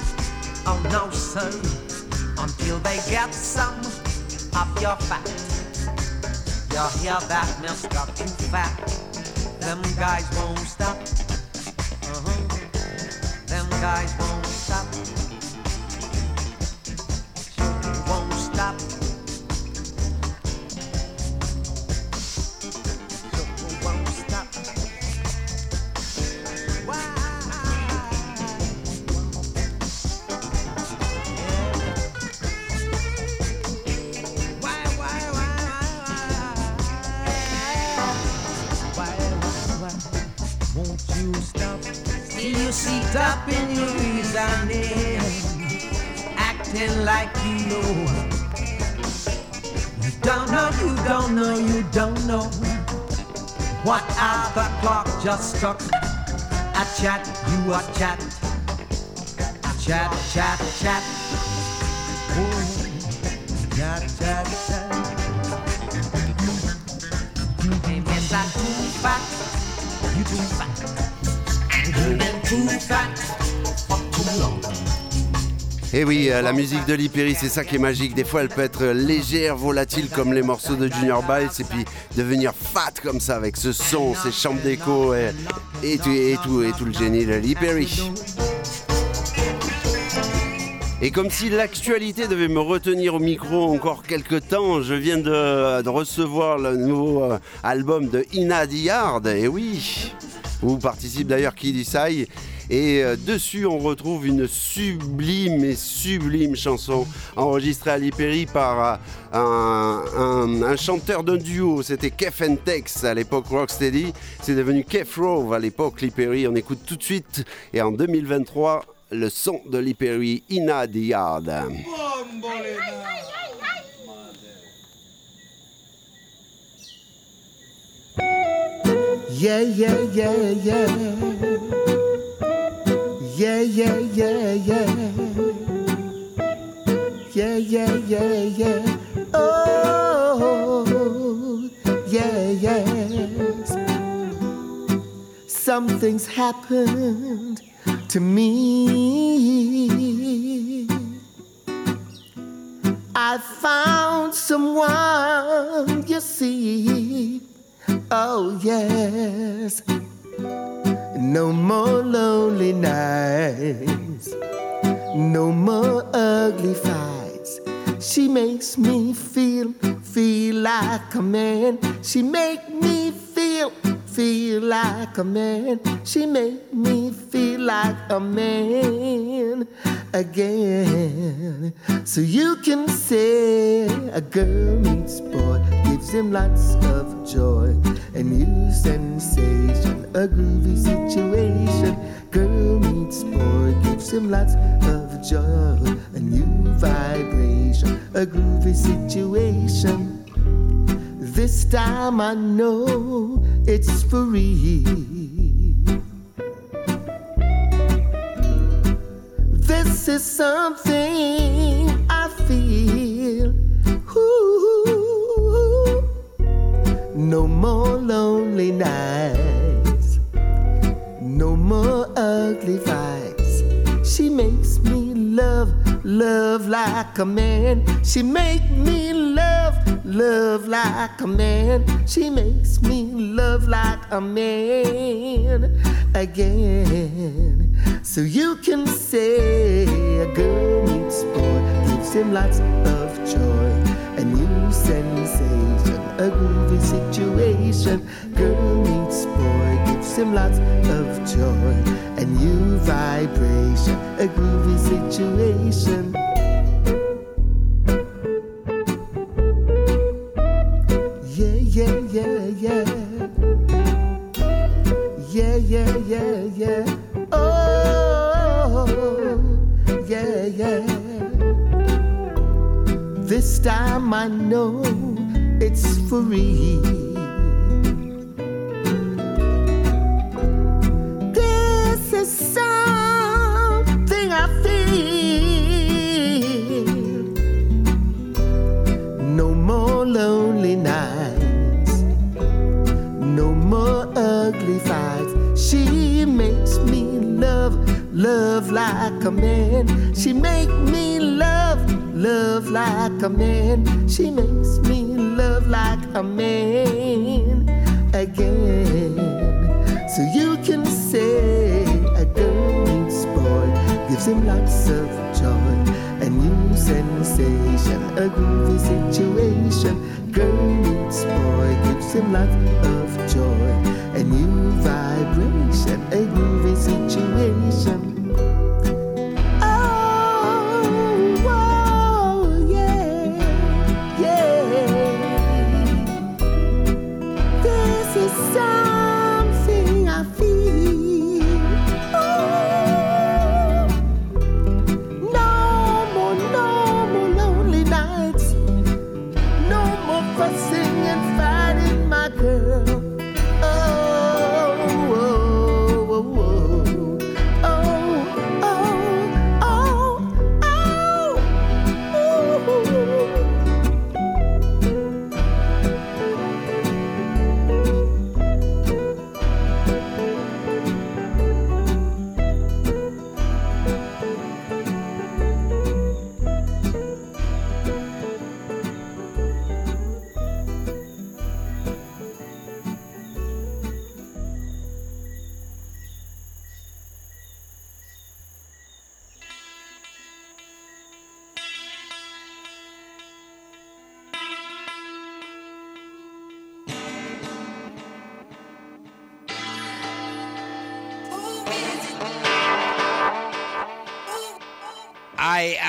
Speaker 10: oh no, sir, until they get some of your fat. You hear that, Mr. Too Fat? Them guys won't stop. Uh-huh. Them guys won't stop. Won't stop. What other clock just struck? A chat, you a chat, a chat, chat, chat. Oh, chat, chat, chat. Hey, miss, I'm too fat. You too fat. And you been too fat for too long.
Speaker 2: Et oui, euh, la musique de Lipéry, c'est ça qui est magique. Des fois, elle peut être légère, volatile comme les morceaux de Junior Biles, et puis devenir fat comme ça avec ce son, ces chambres d'écho et, et, tout, et, tout, et tout le génie de Lipéry. Et comme si l'actualité devait me retenir au micro encore quelques temps, je viens de, de recevoir le nouveau euh, album de Ina Diard, et oui, où participe d'ailleurs Kid Isai. Et euh, dessus, on retrouve une sublime et sublime chanson enregistrée à Lipéry par euh, un, chanteur d'un duo. C'était Kef Tex à l'époque Rocksteady. C'est devenu Kef Rove à l'époque Lipéry. On écoute tout de suite. Et en 2023, le son de Lipéry, Ina Diard.
Speaker 14: Yeah, yeah, yeah, yeah. Yeah, yeah, yeah, yeah. Yeah, yeah, yeah, yeah. Oh, yeah, yes. Something's happened to me. I found someone, you see. Oh, yes. No more lonely nights. No more ugly fights. She makes me feel, feel like a man. She make me feel, feel like a man. She make me feel like a man again. So you can say a girl meets boy, gives him lots of joy, a new sensation, a groovy situation. Girl meets boy, gives him lots of joy, a new vibration, a groovy situation. This time I know it's for real. This is something I feel. Ooh, no more lonely nights. No more ugly fights. She makes me love, love like a man. She make me love, love like a man. She makes me love like a man again. So you can say a girl meets boy, gives him lots of joy, a new sensation, a groovy situation. Girl meets boy, gives him lots of joy, a new vibration, a groovy situation. Yeah, yeah, yeah, yeah. Yeah, yeah, yeah, yeah. Oh, yeah, yeah. This time I know it's free. This like a man. She make me love, love like a man. She makes me love like a man again. So you can say a girl meets boy, gives him lots of joy, a new sensation, a groovy situation. Girl meets boy, gives him lots of joy, a new vibration, a groovy situation.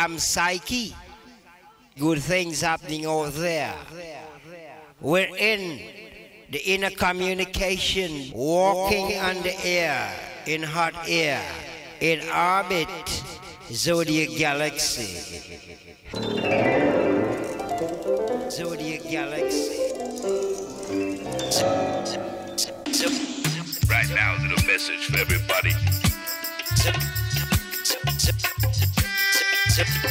Speaker 6: Am Psyche. Good things happening over there. We're in the inner communication, walking on the air, in hot air, in orbit, zodiac galaxy. Zodiac galaxy.
Speaker 15: Right now, a little message for everybody.
Speaker 4: Thank you.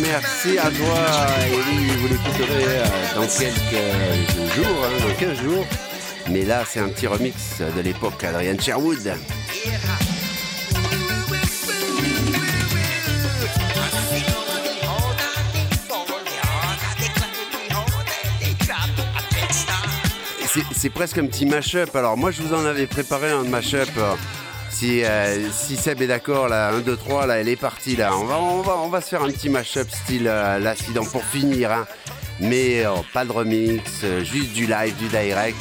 Speaker 2: Merci à toi Ellie, vous l'écouterez euh, dans quelques jours, hein, dans 15 jours. Mais là c'est un petit remix de l'époque Adrian Sherwood. C'est- C'est presque un petit mash-up. Alors moi je vous en avais préparé un mash-up. Si, euh, si Seb est d'accord, là, 1, 2, 3, là, elle est partie, là. On va, se faire un petit mash-up style euh, l'accident pour finir, hein. Mais euh, pas de remix, juste du live, du direct.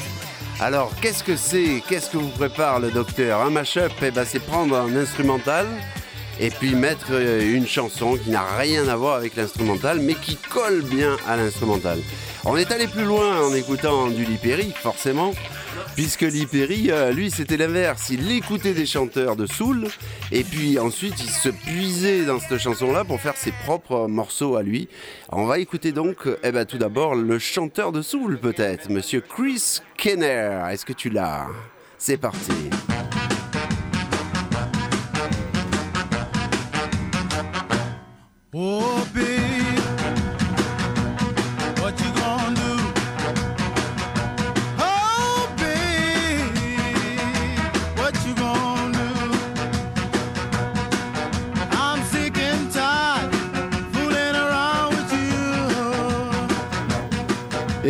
Speaker 2: Alors, qu'est-ce que c'est Qu'est-ce que vous prépare le docteur? Un mash-up, eh ben, c'est prendre un instrumental et puis mettre une chanson qui n'a rien à voir avec l'instrumental, mais qui colle bien à l'instrumental. On est allé plus loin en écoutant du Lipéry, forcément, puisque Lipéry, euh, lui, c'était l'inverse. Il écoutait des chanteurs de soul, et puis ensuite, il se puisait dans cette chanson-là pour faire ses propres morceaux à lui. On va écouter donc, eh ben, tout d'abord, le chanteur de soul, peut-être, monsieur Chris Kenner. Est-ce que tu l'as? C'est parti.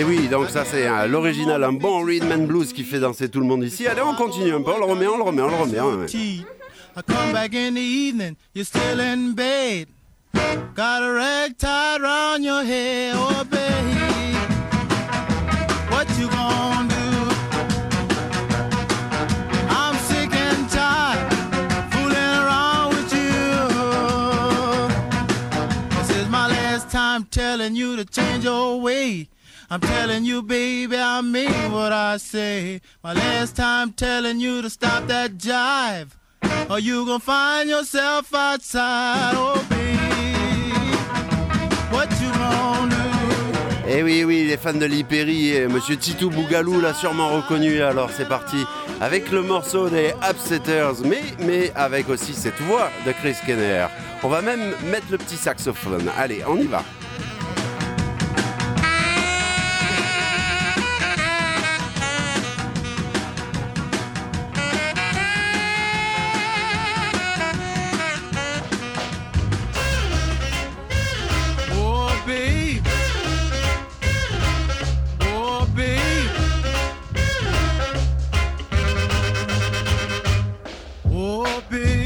Speaker 2: Oui, donc ça c'est euh, l'original, un bon rhythm and blues qui fait danser tout le monde ici. Allez, on continue un peu, on le remet, on le remet, on le remet.
Speaker 16: cheat. I come back in the evening, you're still in bed. Got a rag tied round your head, oh babe. What you gonna do? I'm sick and tired fooling around with you. This is my last time telling you to change your way. I'm telling you, baby, I mean what I say. My last time telling you to stop that jive, or you gonna find yourself outside. Oh, baby, what you gonna do?
Speaker 2: Eh oui, oui, les fans de Lipéry et Monsieur Titou Bougalou l'a sûrement reconnu. Alors c'est parti avec le morceau des Upsetters, mais, mais avec aussi cette voix de Chris Kenner. On va même mettre le petit saxophone. Allez, on y va.
Speaker 16: Oh,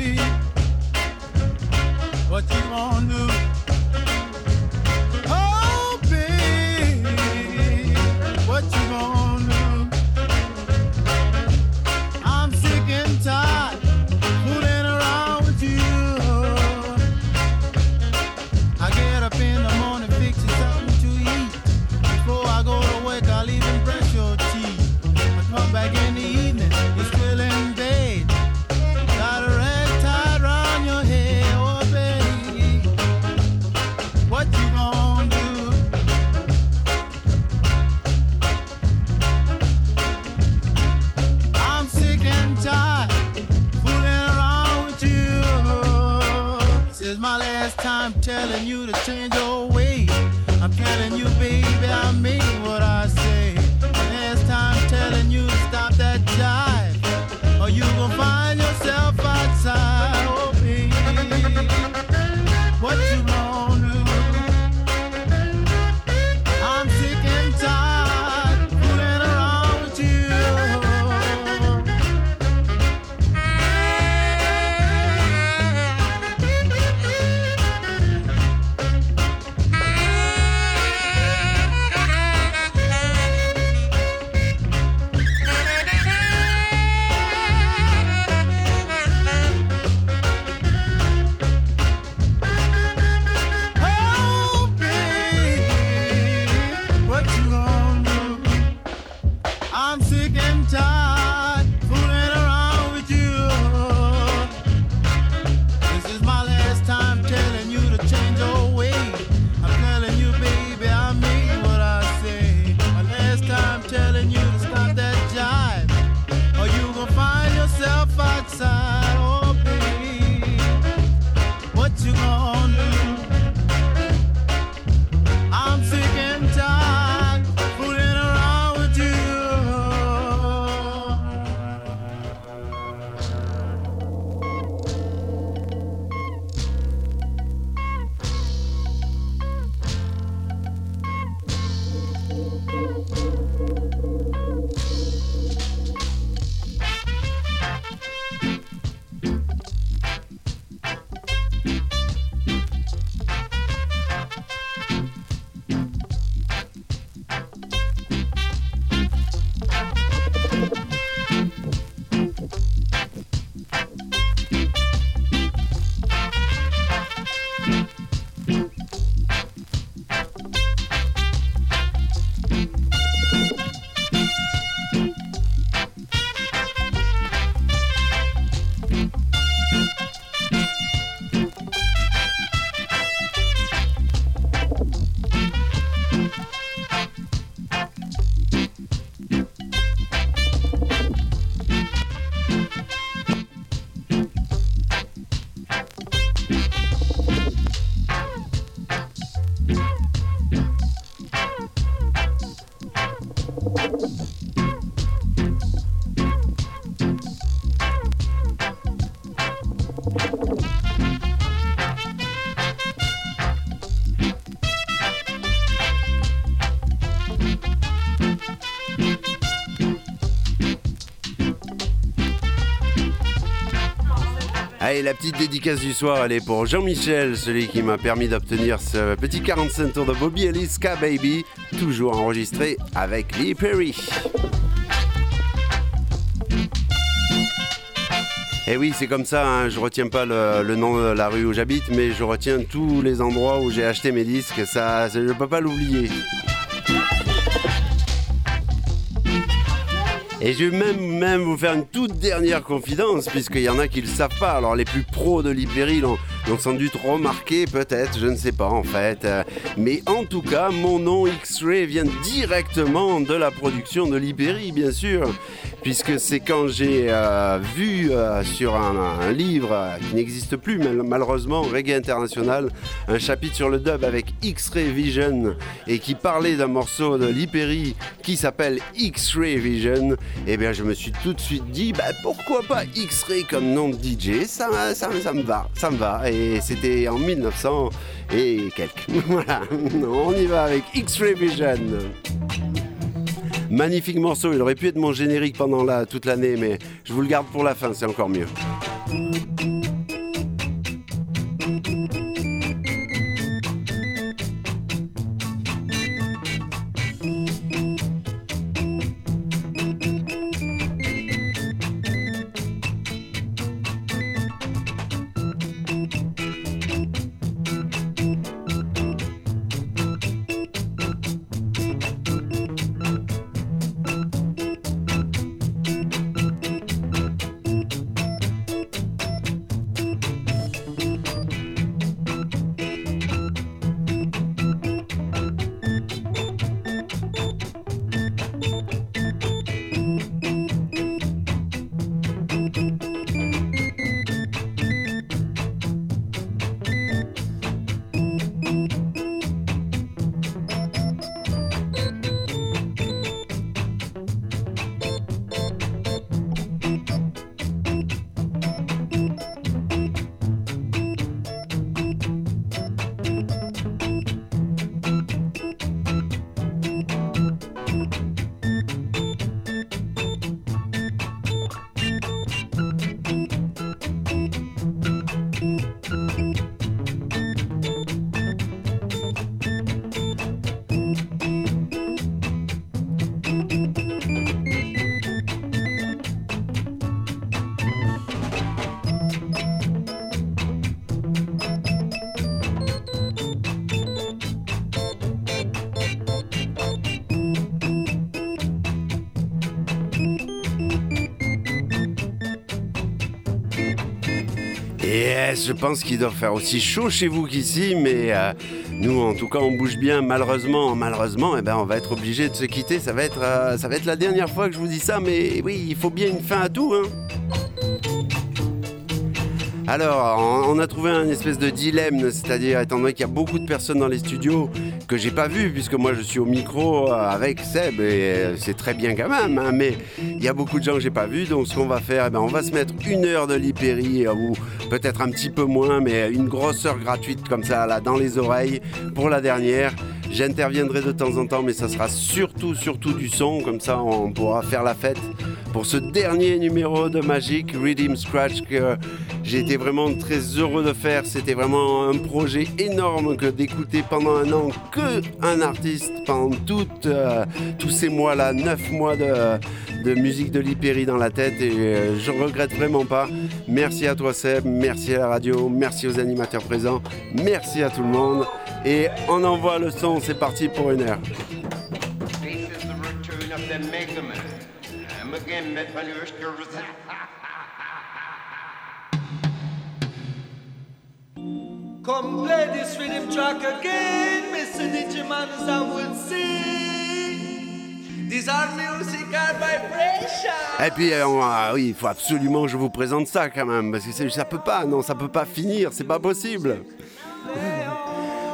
Speaker 2: Allez, la petite dédicace du soir, elle est pour Jean-Michel, celui qui m'a permis d'obtenir ce petit 45 tours de Bobby Ellis Ska Baby, toujours enregistré avec Lee Perry. Et oui, c'est comme ça, hein, je retiens pas le, le nom de la rue où j'habite, mais je retiens tous les endroits où j'ai acheté mes disques, ça, je peux pas l'oublier. Et je vais même, même vous faire une toute dernière confidence, puisqu'il y en a qui le savent pas. Alors les plus pros de l'Hyperi l'ont sans doute remarqué, peut-être, je ne sais pas en fait. Euh, Mais en tout cas, mon nom X-Ray vient directement de la production de l'Hyperi, bien sûr. Puisque c'est quand j'ai euh, vu euh, sur un, livre qui n'existe plus mal- malheureusement, Reggae International, un chapitre sur le dub avec X-Ray Vision et qui parlait d'un morceau de l'Hyperi qui s'appelle X-Ray Vision, et bien je me suis tout de suite dit bah, pourquoi pas X-Ray comme nom de DJ, ça, ça, ça me va, ça me va. Et c'était en 1900 et quelques. <laughs> voilà, on y va avec X-Ray Vision. Magnifique morceau, il aurait pu être mon générique pendant la, toute l'année, mais je vous le garde pour la fin, c'est encore mieux. Je pense qu'il doit faire aussi chaud chez vous qu'ici, mais euh, nous, en tout cas, on bouge bien. Malheureusement, malheureusement, eh ben, on va être obligé de se quitter. Ça va être, euh, la dernière fois que je vous dis ça, mais oui, il faut bien une fin à tout. Hein. Alors, on on a trouvé un espèce de dilemme, c'est-à-dire, étant donné qu'il y a beaucoup de personnes dans les studios que j'ai pas vues, puisque moi je suis au micro euh, avec Seb, et euh, c'est très bien quand même, hein, mais il y a beaucoup de gens que j'ai pas vus, donc ce qu'on va faire, eh ben, on va se mettre une heure de Lipéry, euh, ou peut-être un petit peu moins, mais une grosse heure gratuite comme ça, là, dans les oreilles, pour la dernière. J'interviendrai de temps en temps, mais ça sera surtout, surtout du son, comme ça on pourra faire la fête pour ce dernier numéro de Magic Rhythm Scratch que j'ai été vraiment très heureux de faire. C'était vraiment un projet énorme que d'écouter pendant un an que un artiste pendant euh, tous ces mois-là, neuf mois de, de musique de l'Hypérie dans la tête et euh, je regrette vraiment pas. Merci à toi Seb, merci à la radio, merci aux animateurs présents, merci à tout le monde. Et on envoie le son, c'est parti pour une heure. Et puis, euh, on- oui, il faut absolument que je vous présente ça quand même, parce que ça peut pas, non, ça peut pas finir, c'est pas possible.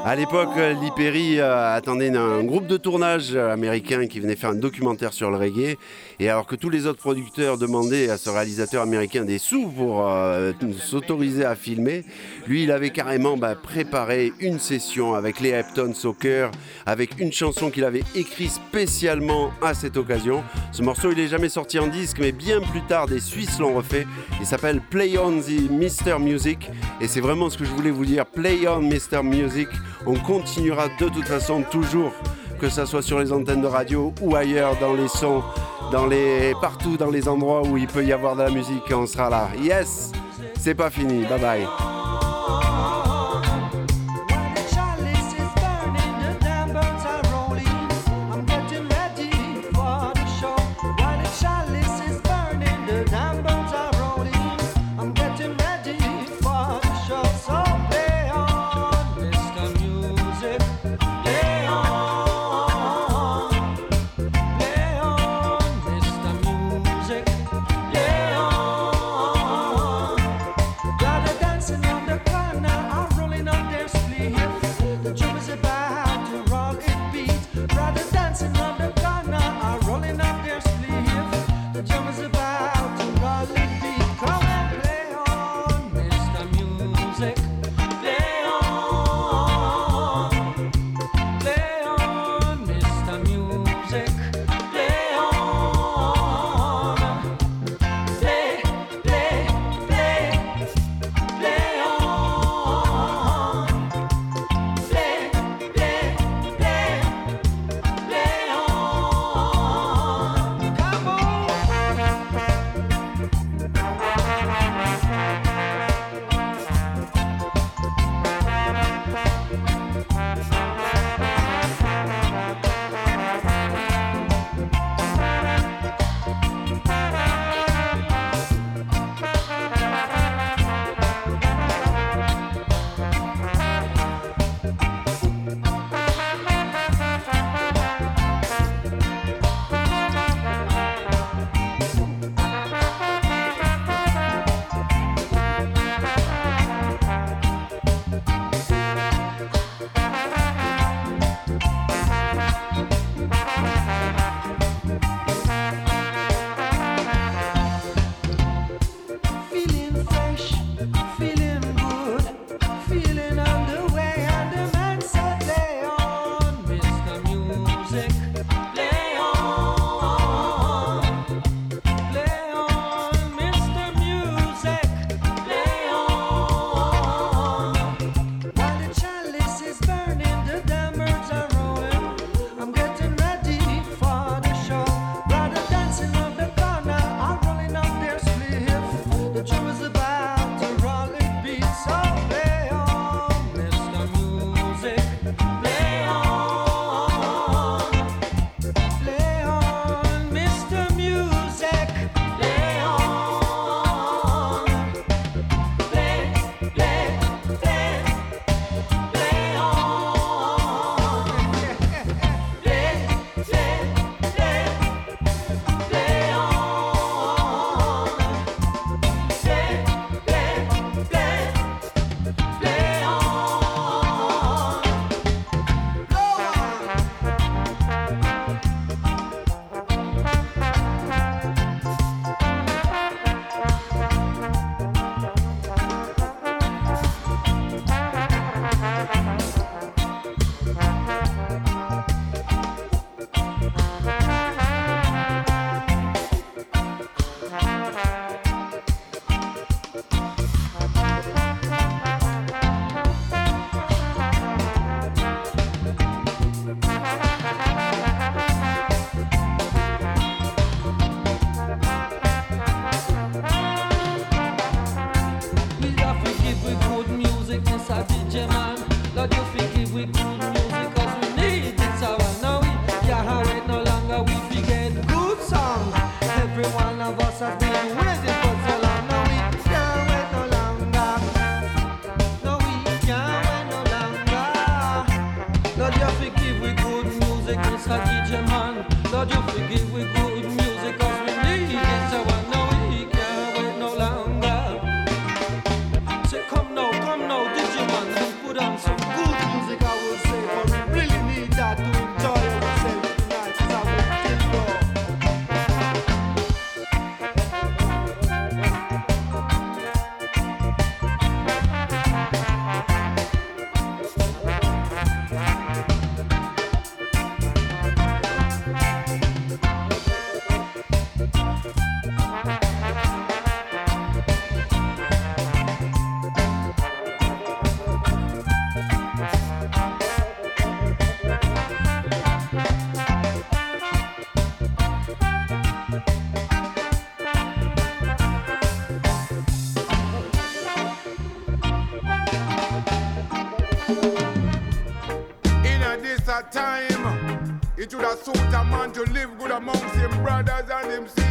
Speaker 2: À l'époque, euh, Lee Perry euh, attendait un groupe de tournage américain qui venait faire un documentaire sur le reggae. Et alors que tous les autres producteurs demandaient à ce réalisateur américain des sous pour euh, s'autoriser à filmer, lui, il avait carrément bah, préparé une session avec les Heptones au cœur, avec une chanson qu'il avait écrite spécialement à cette occasion. Ce morceau, il n'est jamais sorti en disque, mais bien plus tard, des Suisses l'ont refait. Il s'appelle Play on the Mr. Music. Et c'est vraiment ce que je voulais vous dire. Play on Mr. Music. On continuera de toute façon toujours, que ça soit sur les antennes de radio ou ailleurs, dans les sons, dans les, partout dans les endroits où il peut y avoir de la musique, on sera là. Yes, c'est pas fini. Bye bye.
Speaker 10: Man to
Speaker 17: live good amongst him brothers and him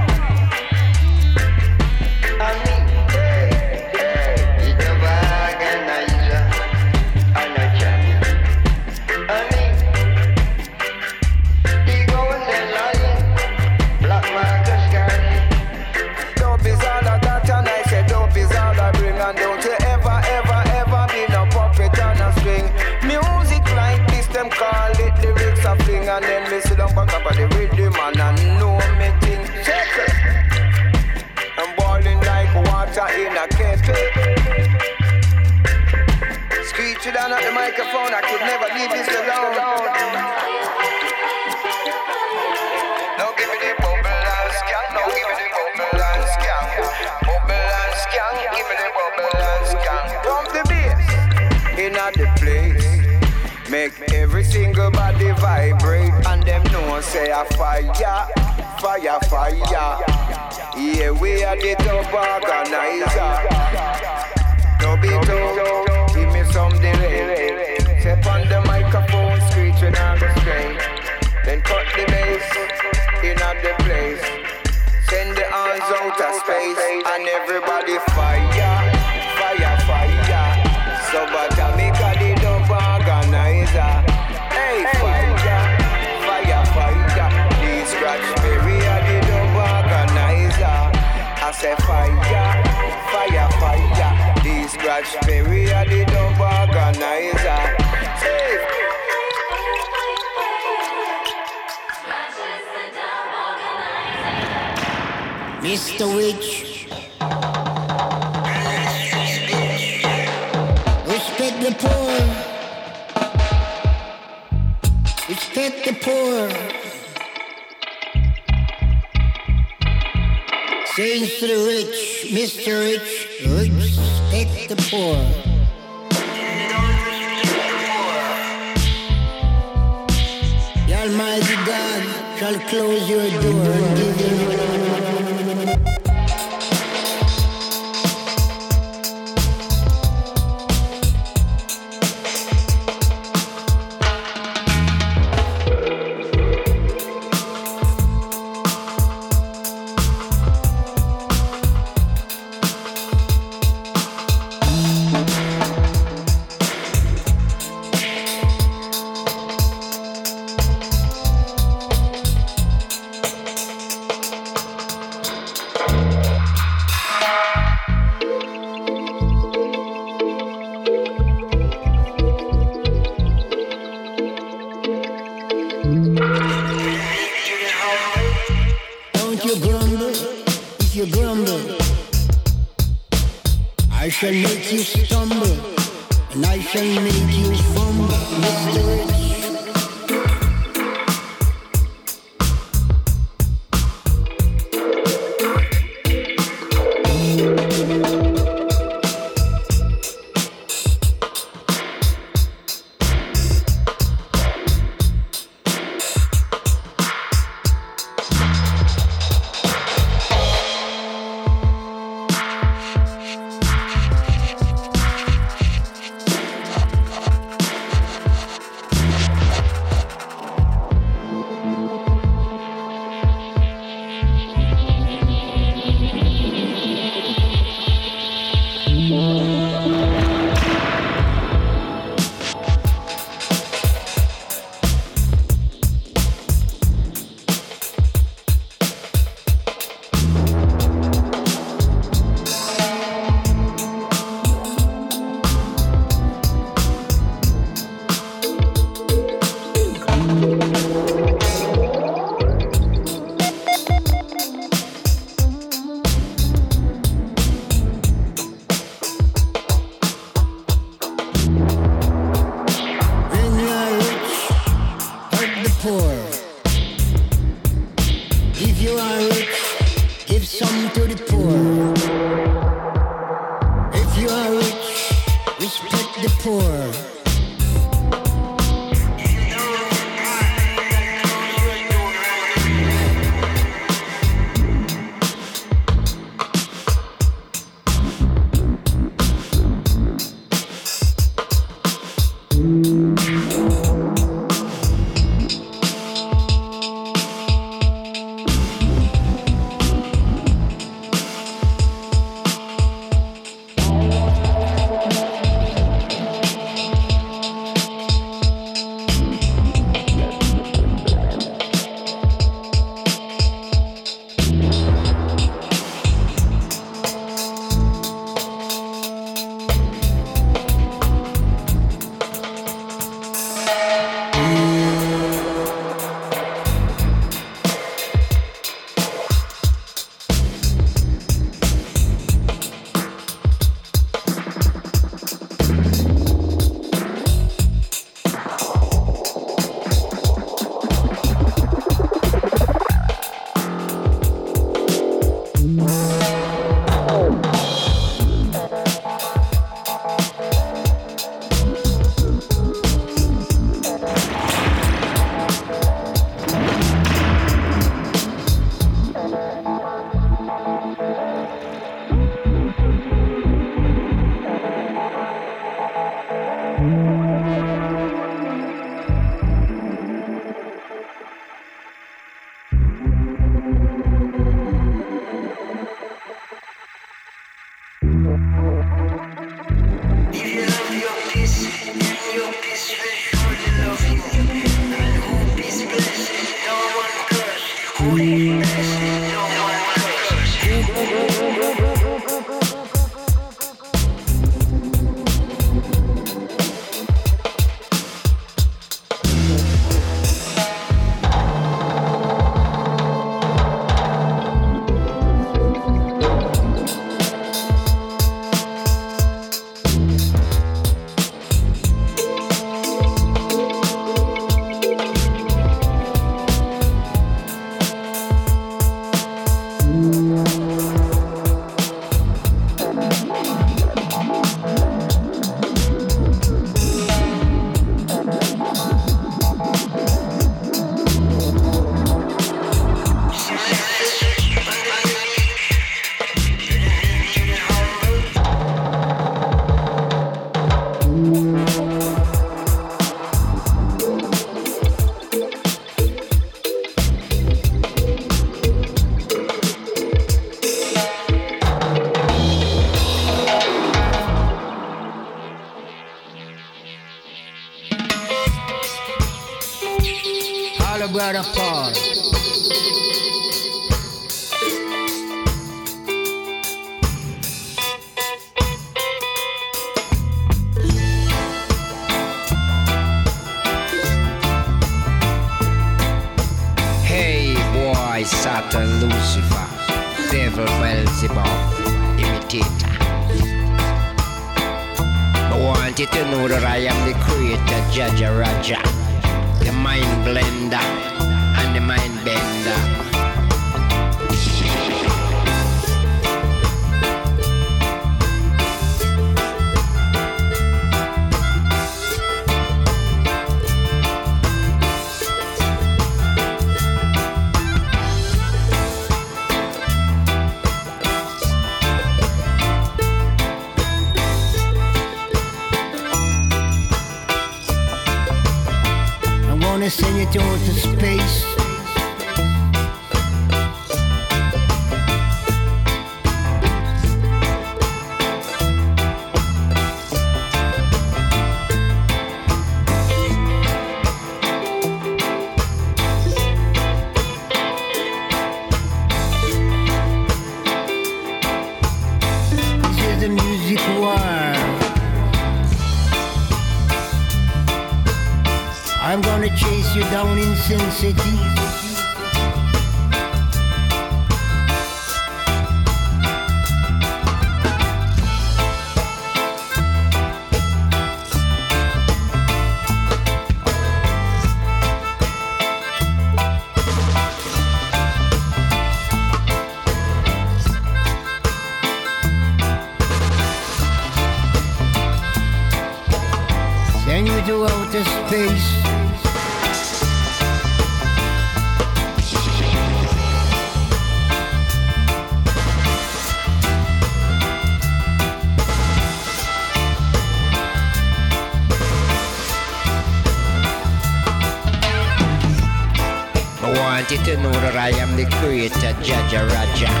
Speaker 6: creator, Jaja Raja,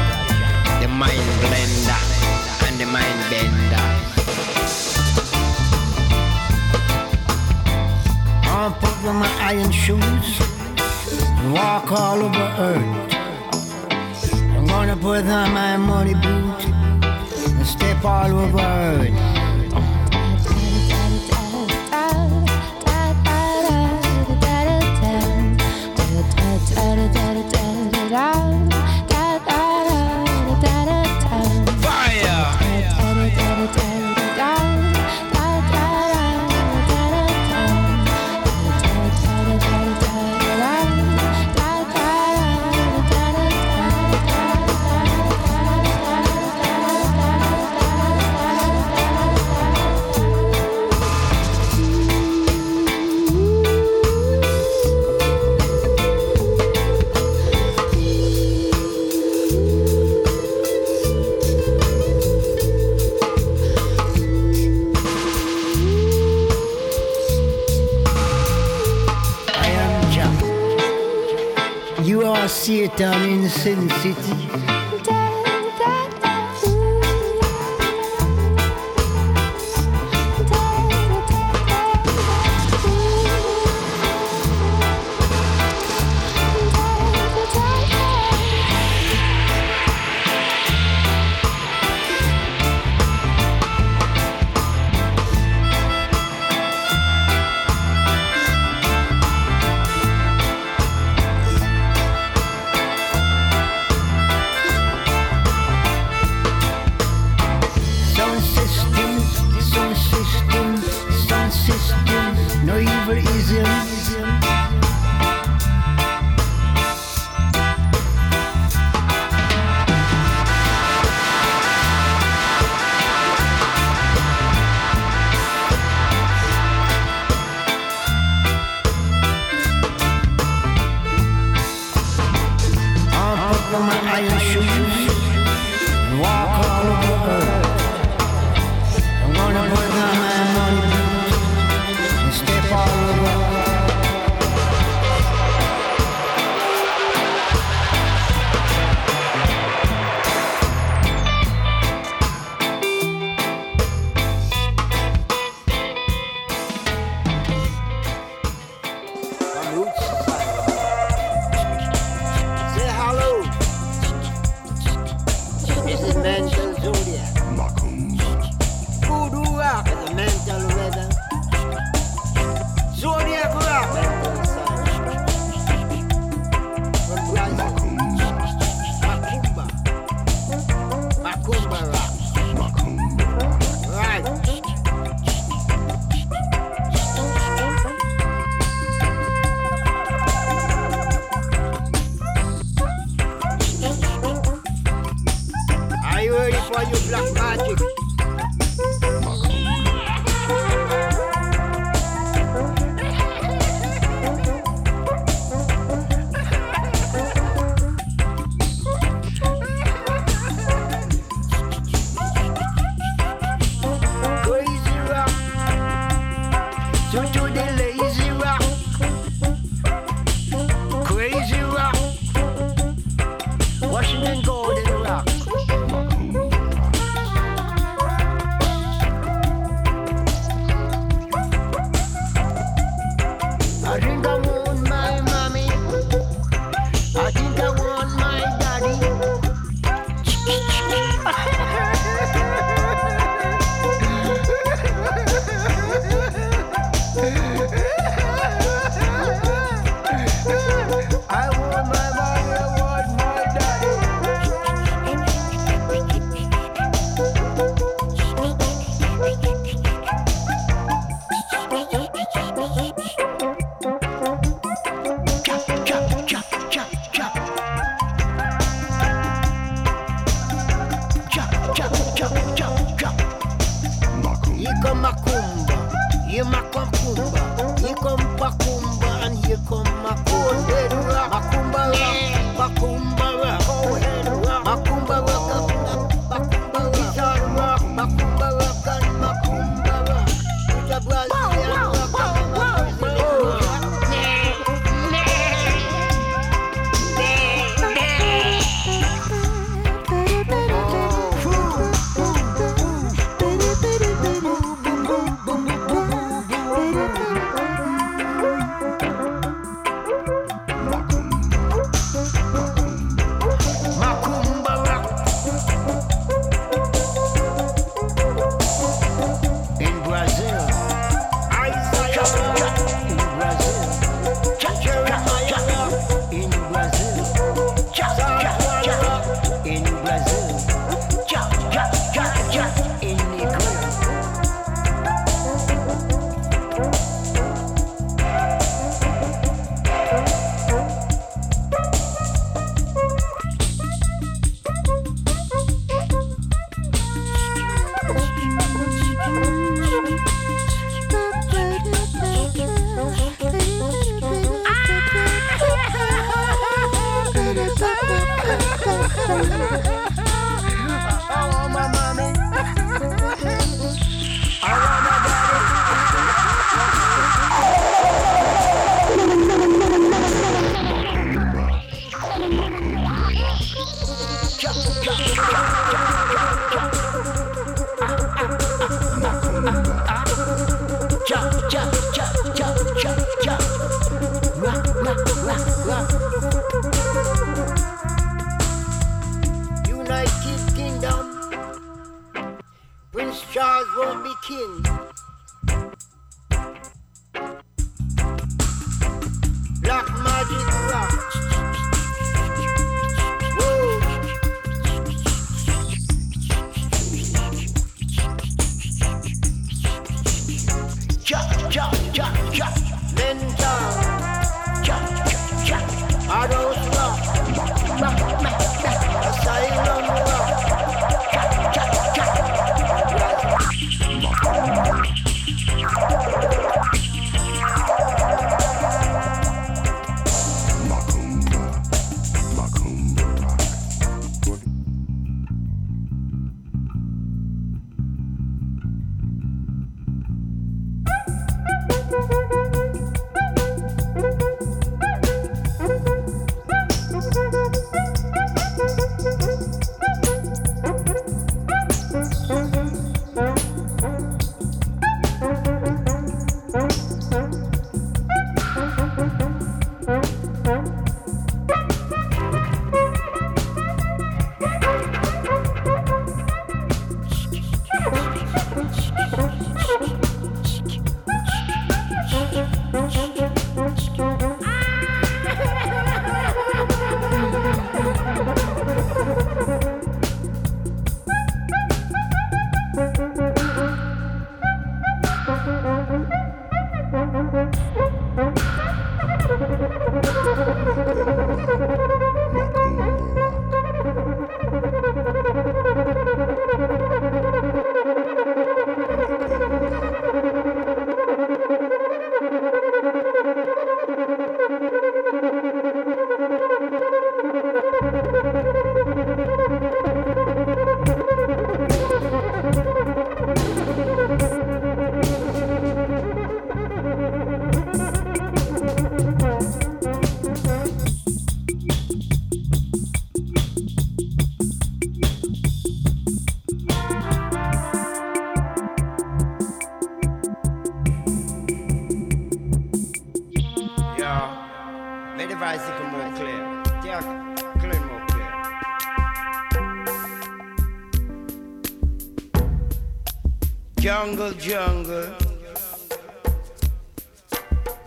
Speaker 6: jungle, jungle.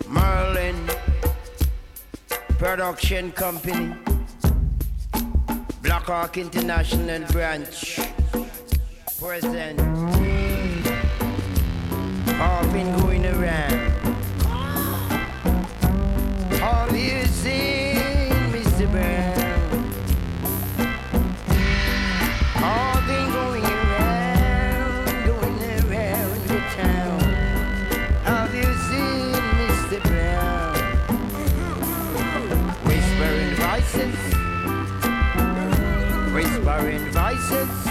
Speaker 6: Merlin Production Company. Black Hawk International Branch. Present. All been going around. All music. are invited.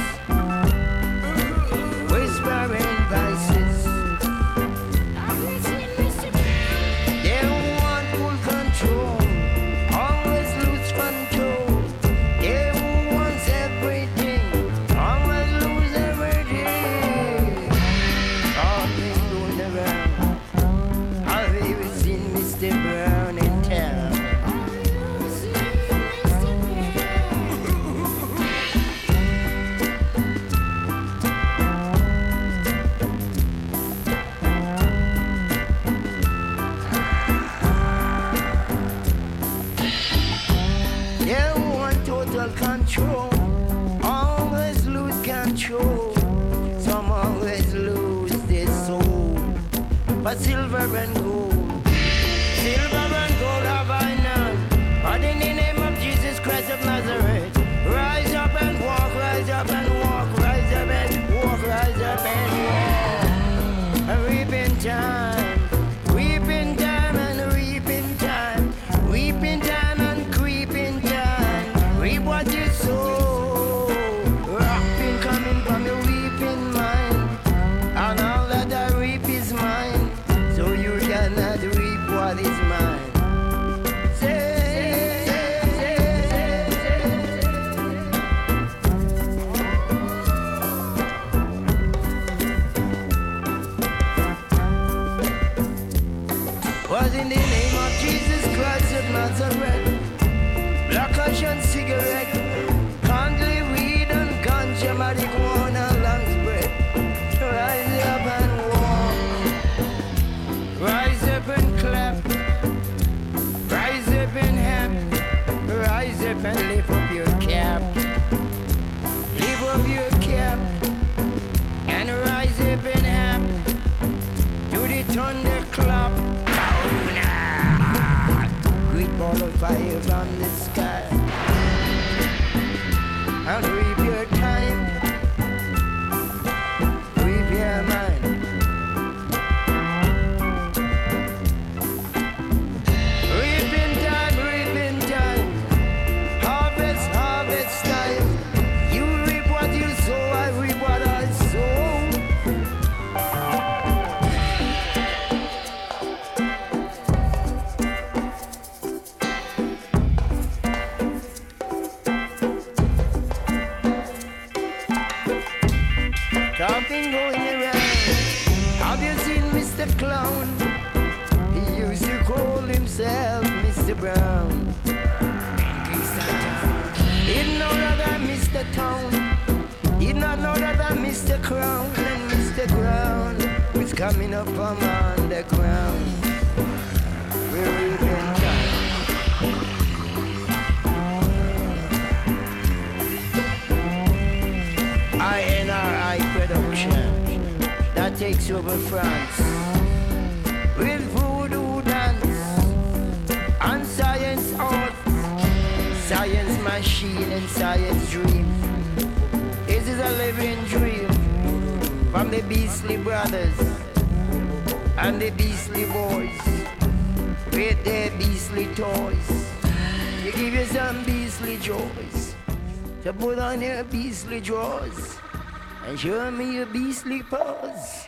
Speaker 6: put on your beastly drawers and show me your beastly paws.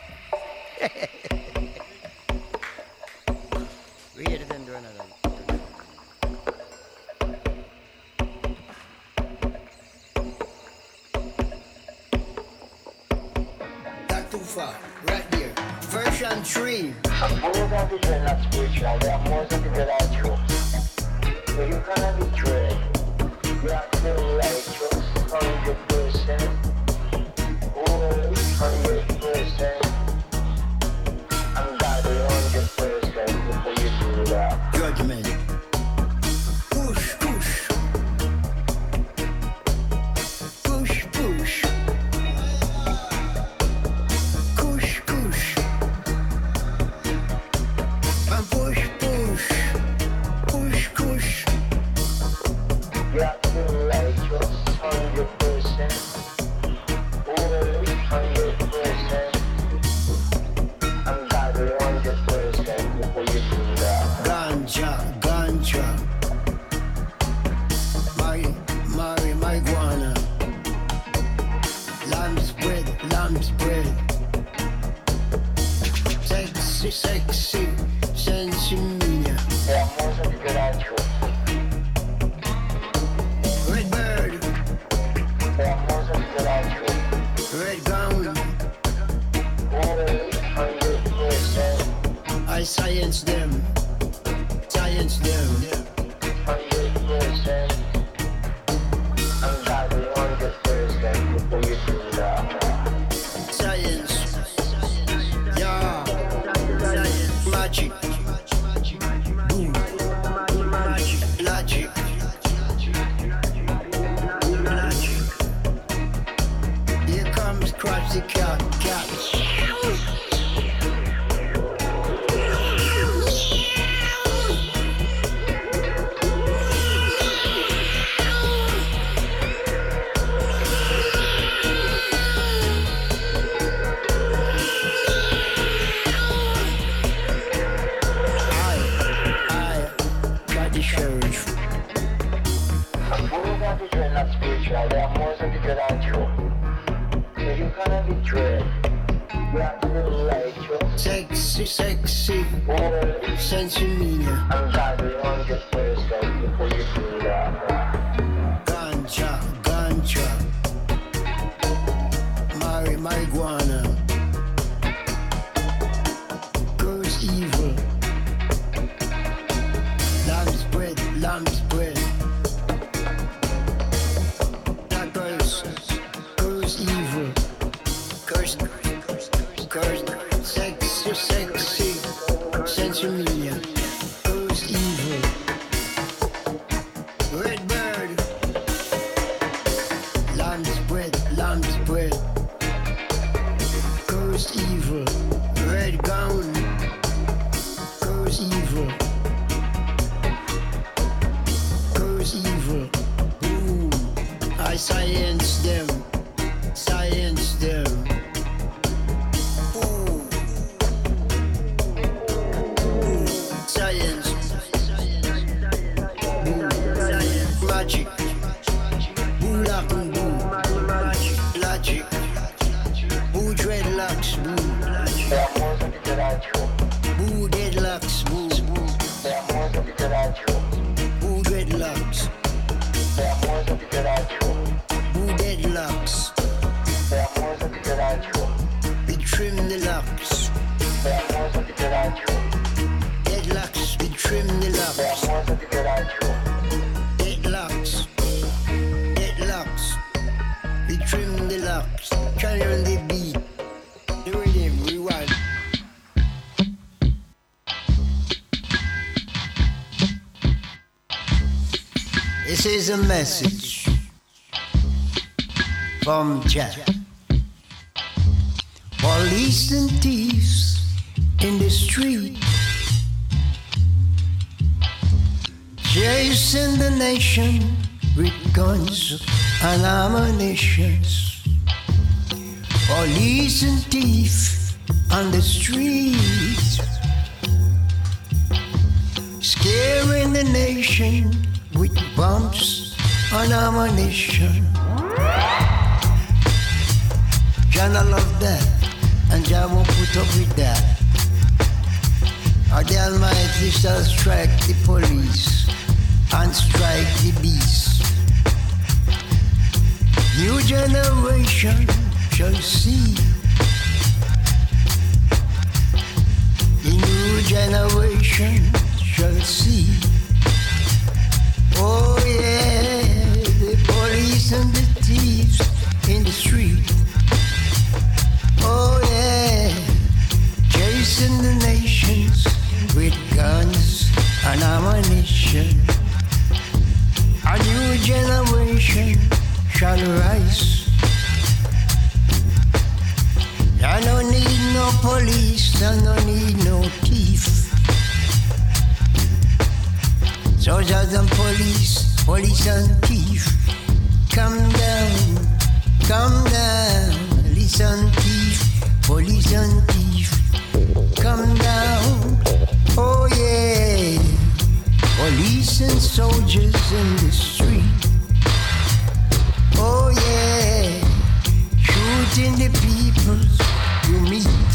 Speaker 6: Is a message from Jack. lovers will me.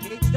Speaker 2: take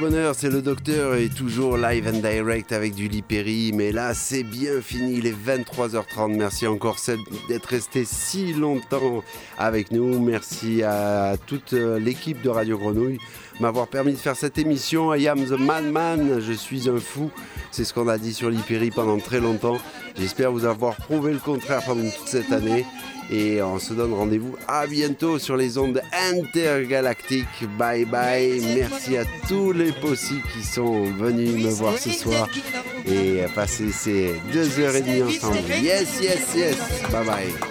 Speaker 2: bonne c'est le docteur et toujours live and direct avec du Perry. Mais là, c'est bien fini. Il est 23h30. Merci encore d'être resté si longtemps avec nous. Merci à toute euh, l'équipe de Radio Grenouille m'avoir permis de faire cette émission. I am the madman. Je suis un fou. C'est ce qu'on a dit sur l'Hyperi pendant très longtemps. J'espère vous avoir prouvé le contraire pendant toute cette année. Et on se donne rendez-vous à bientôt sur les ondes intergalactiques. Bye bye. Merci à tous les possibles qui sont venus me voir ce soir et passer ces deux heures et demie ensemble. Yes, yes, yes. Bye bye.